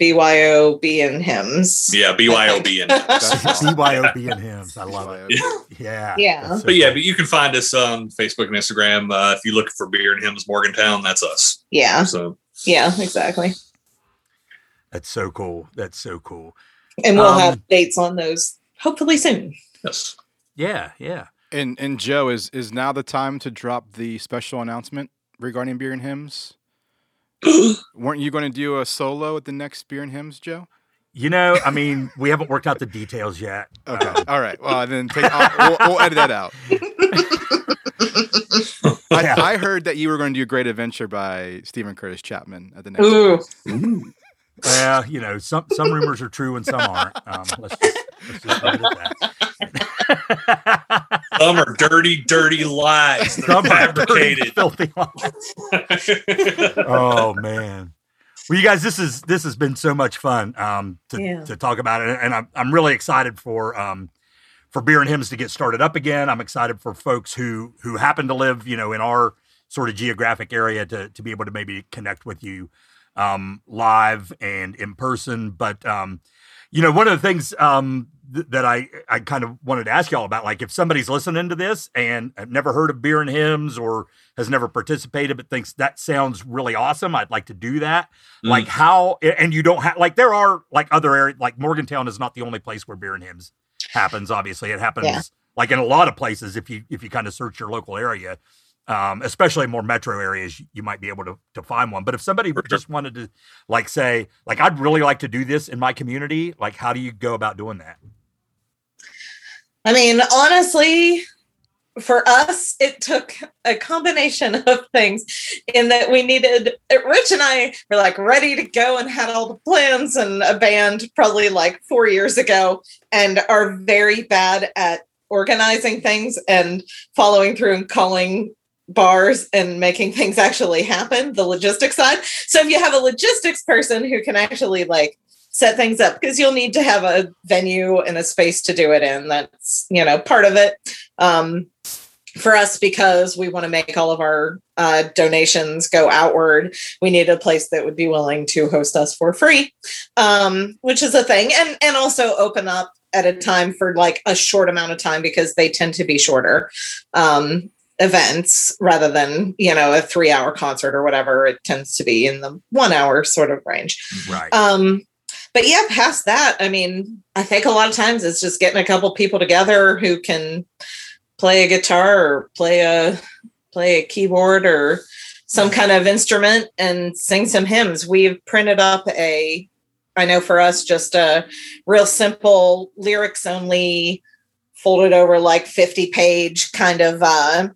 BYOB and hymns. Yeah, BYOB and That's awesome. BYOB and hymns. I love it. Yeah. Yeah. that's so But yeah, cool. but you can find us on Facebook and Instagram. Uh, if you look for Beer and Hymns Morgantown, that's us. Yeah. So Yeah, exactly. that's so cool. That's so cool. And we'll Um, have dates on those hopefully soon. yes, Yeah, yeah. And and Joe is is now the time to drop the special announcement regarding beer and hymns. Weren't you going to do a solo at the next beer and hymns, Joe? You know, I mean, we haven't worked out the details yet. Okay, Um, all right. Well, then take. We'll, we'll edit that out. Yeah. I, I heard that you were going to do a Great Adventure by Steven Curtis Chapman at the next. Ooh. Well, you know, some some rumors are true and some aren't. Um, let's just, let's just leave it at that. some are dirty, dirty lies. that are some are dirty, fabricated. filthy lies. Oh man. Well, you guys, this is this has been so much fun um, to Yeah. to talk about it, and I'm I'm really excited for um, for beer and hymns to get started up again. I'm excited for folks who who happen to live, you know, in our sort of geographic area to to be able to maybe connect with you um, live and in person. But um, you know, one of the things um, th- that I I kind of wanted to ask y'all about, like if somebody's listening to this and have never heard of beer and hymns or has never participated but thinks that sounds really awesome, I'd like to do that. Mm. Like how and you don't have like there are like other areas like Morgantown is not the only place where beer and hymns happens. Obviously, it happens Yeah. like in a lot of places if you if you kind of search your local area. Um, especially in more metro areas, you, you might be able to, to find one. But if somebody sure. just wanted to, like, say, like, I'd really like to do this in my community, like, how do you go about doing that? I mean, honestly, for us, it took a combination of things in that we needed Rich and I were like ready to go and had all the plans and a band probably like four years ago and are very bad at organizing things and following through and calling bars and making things actually happen, the logistics side. So if you have a logistics person who can actually like set things up because you'll need to have a venue and a space to do it in. That's, you know, part of it. Um, for us, because we want to make all of our uh, donations go outward, we need a place that would be willing to host us for free, um, which is a thing, and and also open up at a time for like a short amount of time because they tend to be shorter. Um, events rather than you know a three hour concert or whatever. It tends to be in the one hour sort of range. Right. um but yeah past that i mean i think a lot of times it's just getting a couple people together who can play a guitar or play a play a keyboard or some kind of instrument and sing some hymns. We've printed up a i know for us just a real simple lyrics only folded over like 50 page kind of uh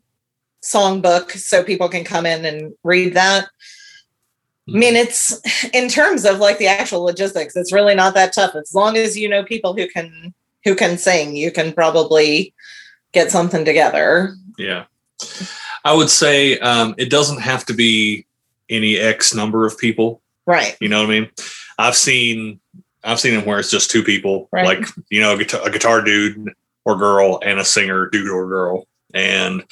songbook so people can come in and read that I mean, it's in terms of like the actual logistics, it's really not that tough. As long as you know people who can who can sing, you can probably get something together. Yeah. I would say um, it doesn't have to be any X number of people. Right. You know what I mean? I've seen I've seen them where it's just two people, Right. like you know, a guitar, a guitar dude or girl and a singer dude or girl, and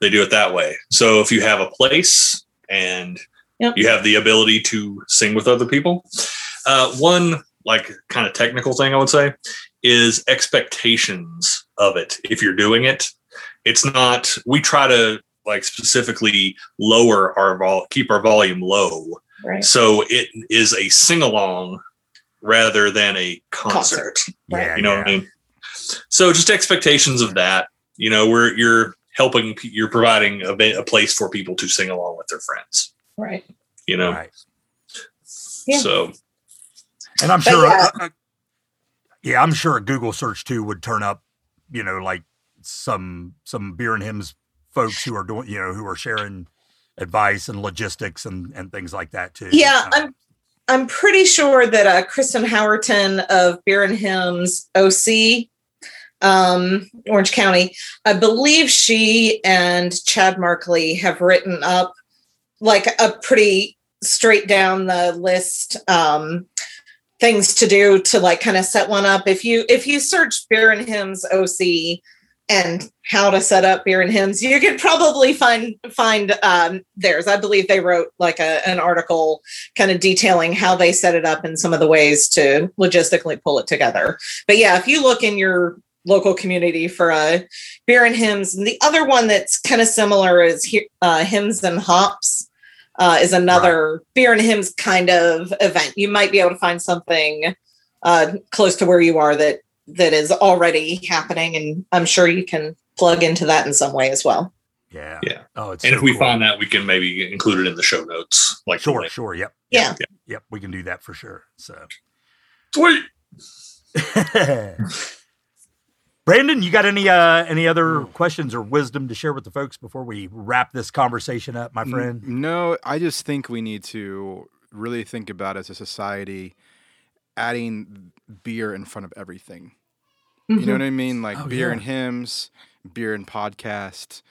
they do it that way. So if you have a place and Yep. you have the ability to sing with other people, uh, one like kind of technical thing I would say is expectations of it. If you're doing it, it's not. We try to like specifically lower our vol, keep our volume low Right. so it is a sing along rather than a concert. Yeah. You know yeah. what I mean? So just expectations of that. You know, where you're helping, you're providing a, a place for people to sing along with their friends. Right. You know, Right. Yeah. so And I'm sure, yeah. uh, uh, yeah, I'm sure a Google search too would turn up, you know, like some some beer and hymns folks who are doing, you know, who are sharing advice and logistics and and things like that too. Yeah, Uh, I'm I'm pretty sure that uh, Kristen Howerton of Beer and Hymns OC, um, Orange County, I believe she and Chad Markley have written up like a pretty straight down the list um, things to do to like kind of set one up. If you if you search Beer and Hymns OC and how to set up beer and hymns you could probably find find um, theirs. I believe they wrote like a, an article kind of detailing how they set it up and some of the ways to logistically pull it together. But yeah if you look in your local community for uh, beer and hymns and the other one that's kind of similar is he- uh, hymns and hops uh, is another beer and hymns kind of event you might be able to find something uh, close to where you are that that is already happening and i'm sure you can plug into that in some way as well yeah, Yeah. Oh, it's and so if we cool. find that, we can maybe include it in the show notes. Like the sure, link. sure, yep, yeah yep, we can do that for sure. So, Sweet. Brandon, you got any uh any other questions or wisdom to share with the folks before we wrap this conversation up, my friend? No, I just think we need to really think about as a society adding beer in front of everything. You know what I mean? Like Oh, beer yeah. and hymns, beer and podcast,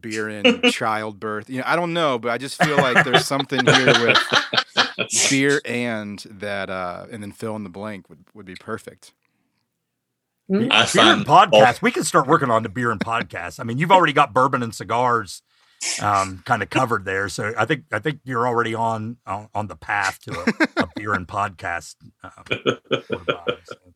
beer and childbirth. You know, I don't know, but I just feel like there's something here with beer and that uh and then fill in the blank would, would be perfect. I beer and find podcast. We can start working on the beer and podcast. I mean, you've already got bourbon and cigars um, kind of covered there, so I think I think you're already on on, on the path to a, a beer and podcast. Um.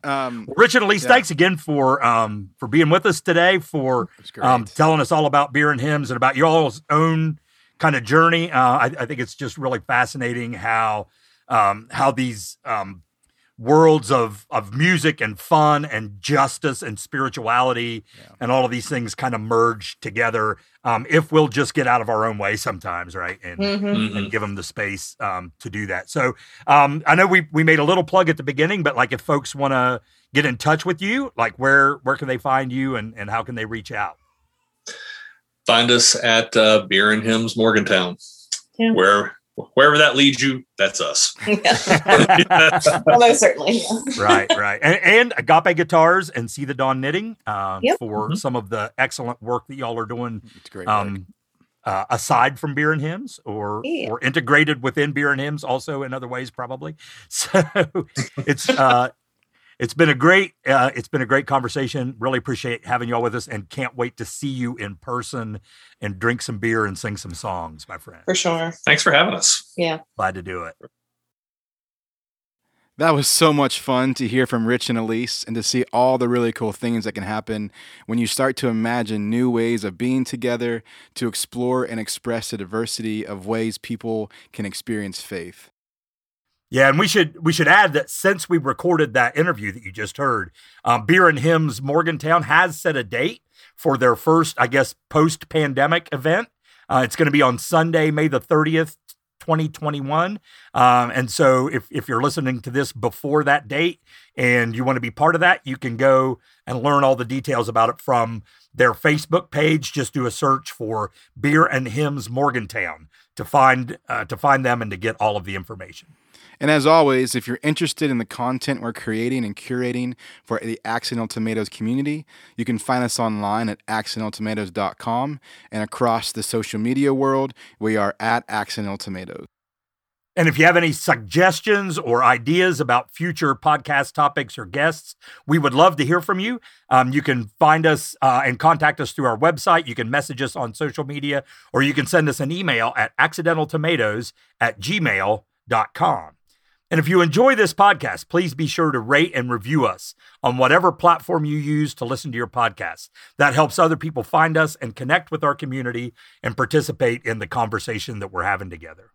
Um Well, Richard and Elise, Yeah. thanks again for um, for being with us today, for um, telling us all about beer and hymns and about your all's own kind of journey. Uh, I, I think it's just really fascinating how um, how these um, worlds of of music and fun and justice and spirituality Yeah. and all of these things kind of merge together. Um, if we'll just get out of our own way sometimes, right? And Mhm. Mhm. and give them the space um, to do that. So um, I know we we made a little plug at the beginning, but like if folks want to get in touch with you, like where where can they find you and and how can they reach out? find us at uh, Beer and Hymns Morgantown, Yeah. where wherever that leads you, that's us. well, most certainly. right, right. And, and Agape Guitars and See the Dawn Knitting uh, Yep. for Mhm. some of the excellent work that y'all are doing It's great. um, uh, aside from beer and hymns or Yeah. or integrated within beer and hymns also in other ways probably so it's uh it's been a great uh, it's been a great conversation really appreciate having y'all with us and can't wait to see you in person and drink some beer and sing some songs my friend For sure. Thanks for having us. Yeah. glad to do it That was so much fun to hear from Rich and Elise and to see all the really cool things that can happen when you start to imagine new ways of being together to explore and express the diversity of ways people can experience faith. Yeah, and we should we should add that since we recorded that interview that you just heard, um, Beer and Hymns Morgantown has set a date for their first, I guess, post pandemic event. Uh, it's going to be on Sunday, May the thirtieth, twenty twenty one. Um, and so, if if you're listening to this before that date and you want to be part of that, you can go and learn all the details about it from their Facebook page. Just do a search for Beer and Hymns Morgantown to find uh, to find them and to get all of the information. And as always, if you're interested in the content we're creating and curating for the Accidental Tomatoes community, you can find us online at accidentaltomatoes.com and across the social media world, we are at Accidental Tomatoes. And if you have any suggestions or ideas about future podcast topics or guests, we would love to hear from you. Um, you can find us uh, and contact us through our website. You can message us on social media, or you can send us an email at accidentaltomatoes at gmail.com. And if you enjoy this podcast, please be sure to rate and review us on whatever platform you use to listen to your podcast. That helps other people find us and connect with our community and participate in the conversation that we're having together.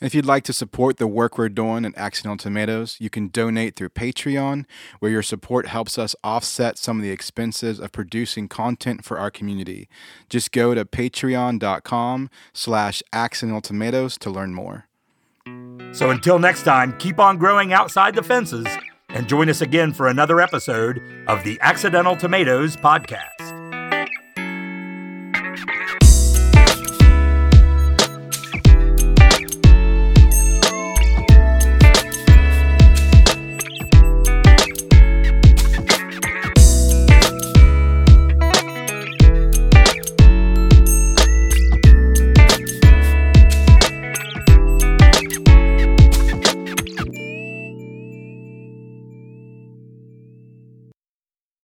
And if you'd like to support the work we're doing at Accidental Tomatoes, you can donate through Patreon, where your support helps us offset some of the expenses of producing content for our community. Just go to patreon.com slash accidental tomatoes to learn more. So until next time, keep on growing outside the fences and join us again for another episode of the Accidental Tomatoes Podcast.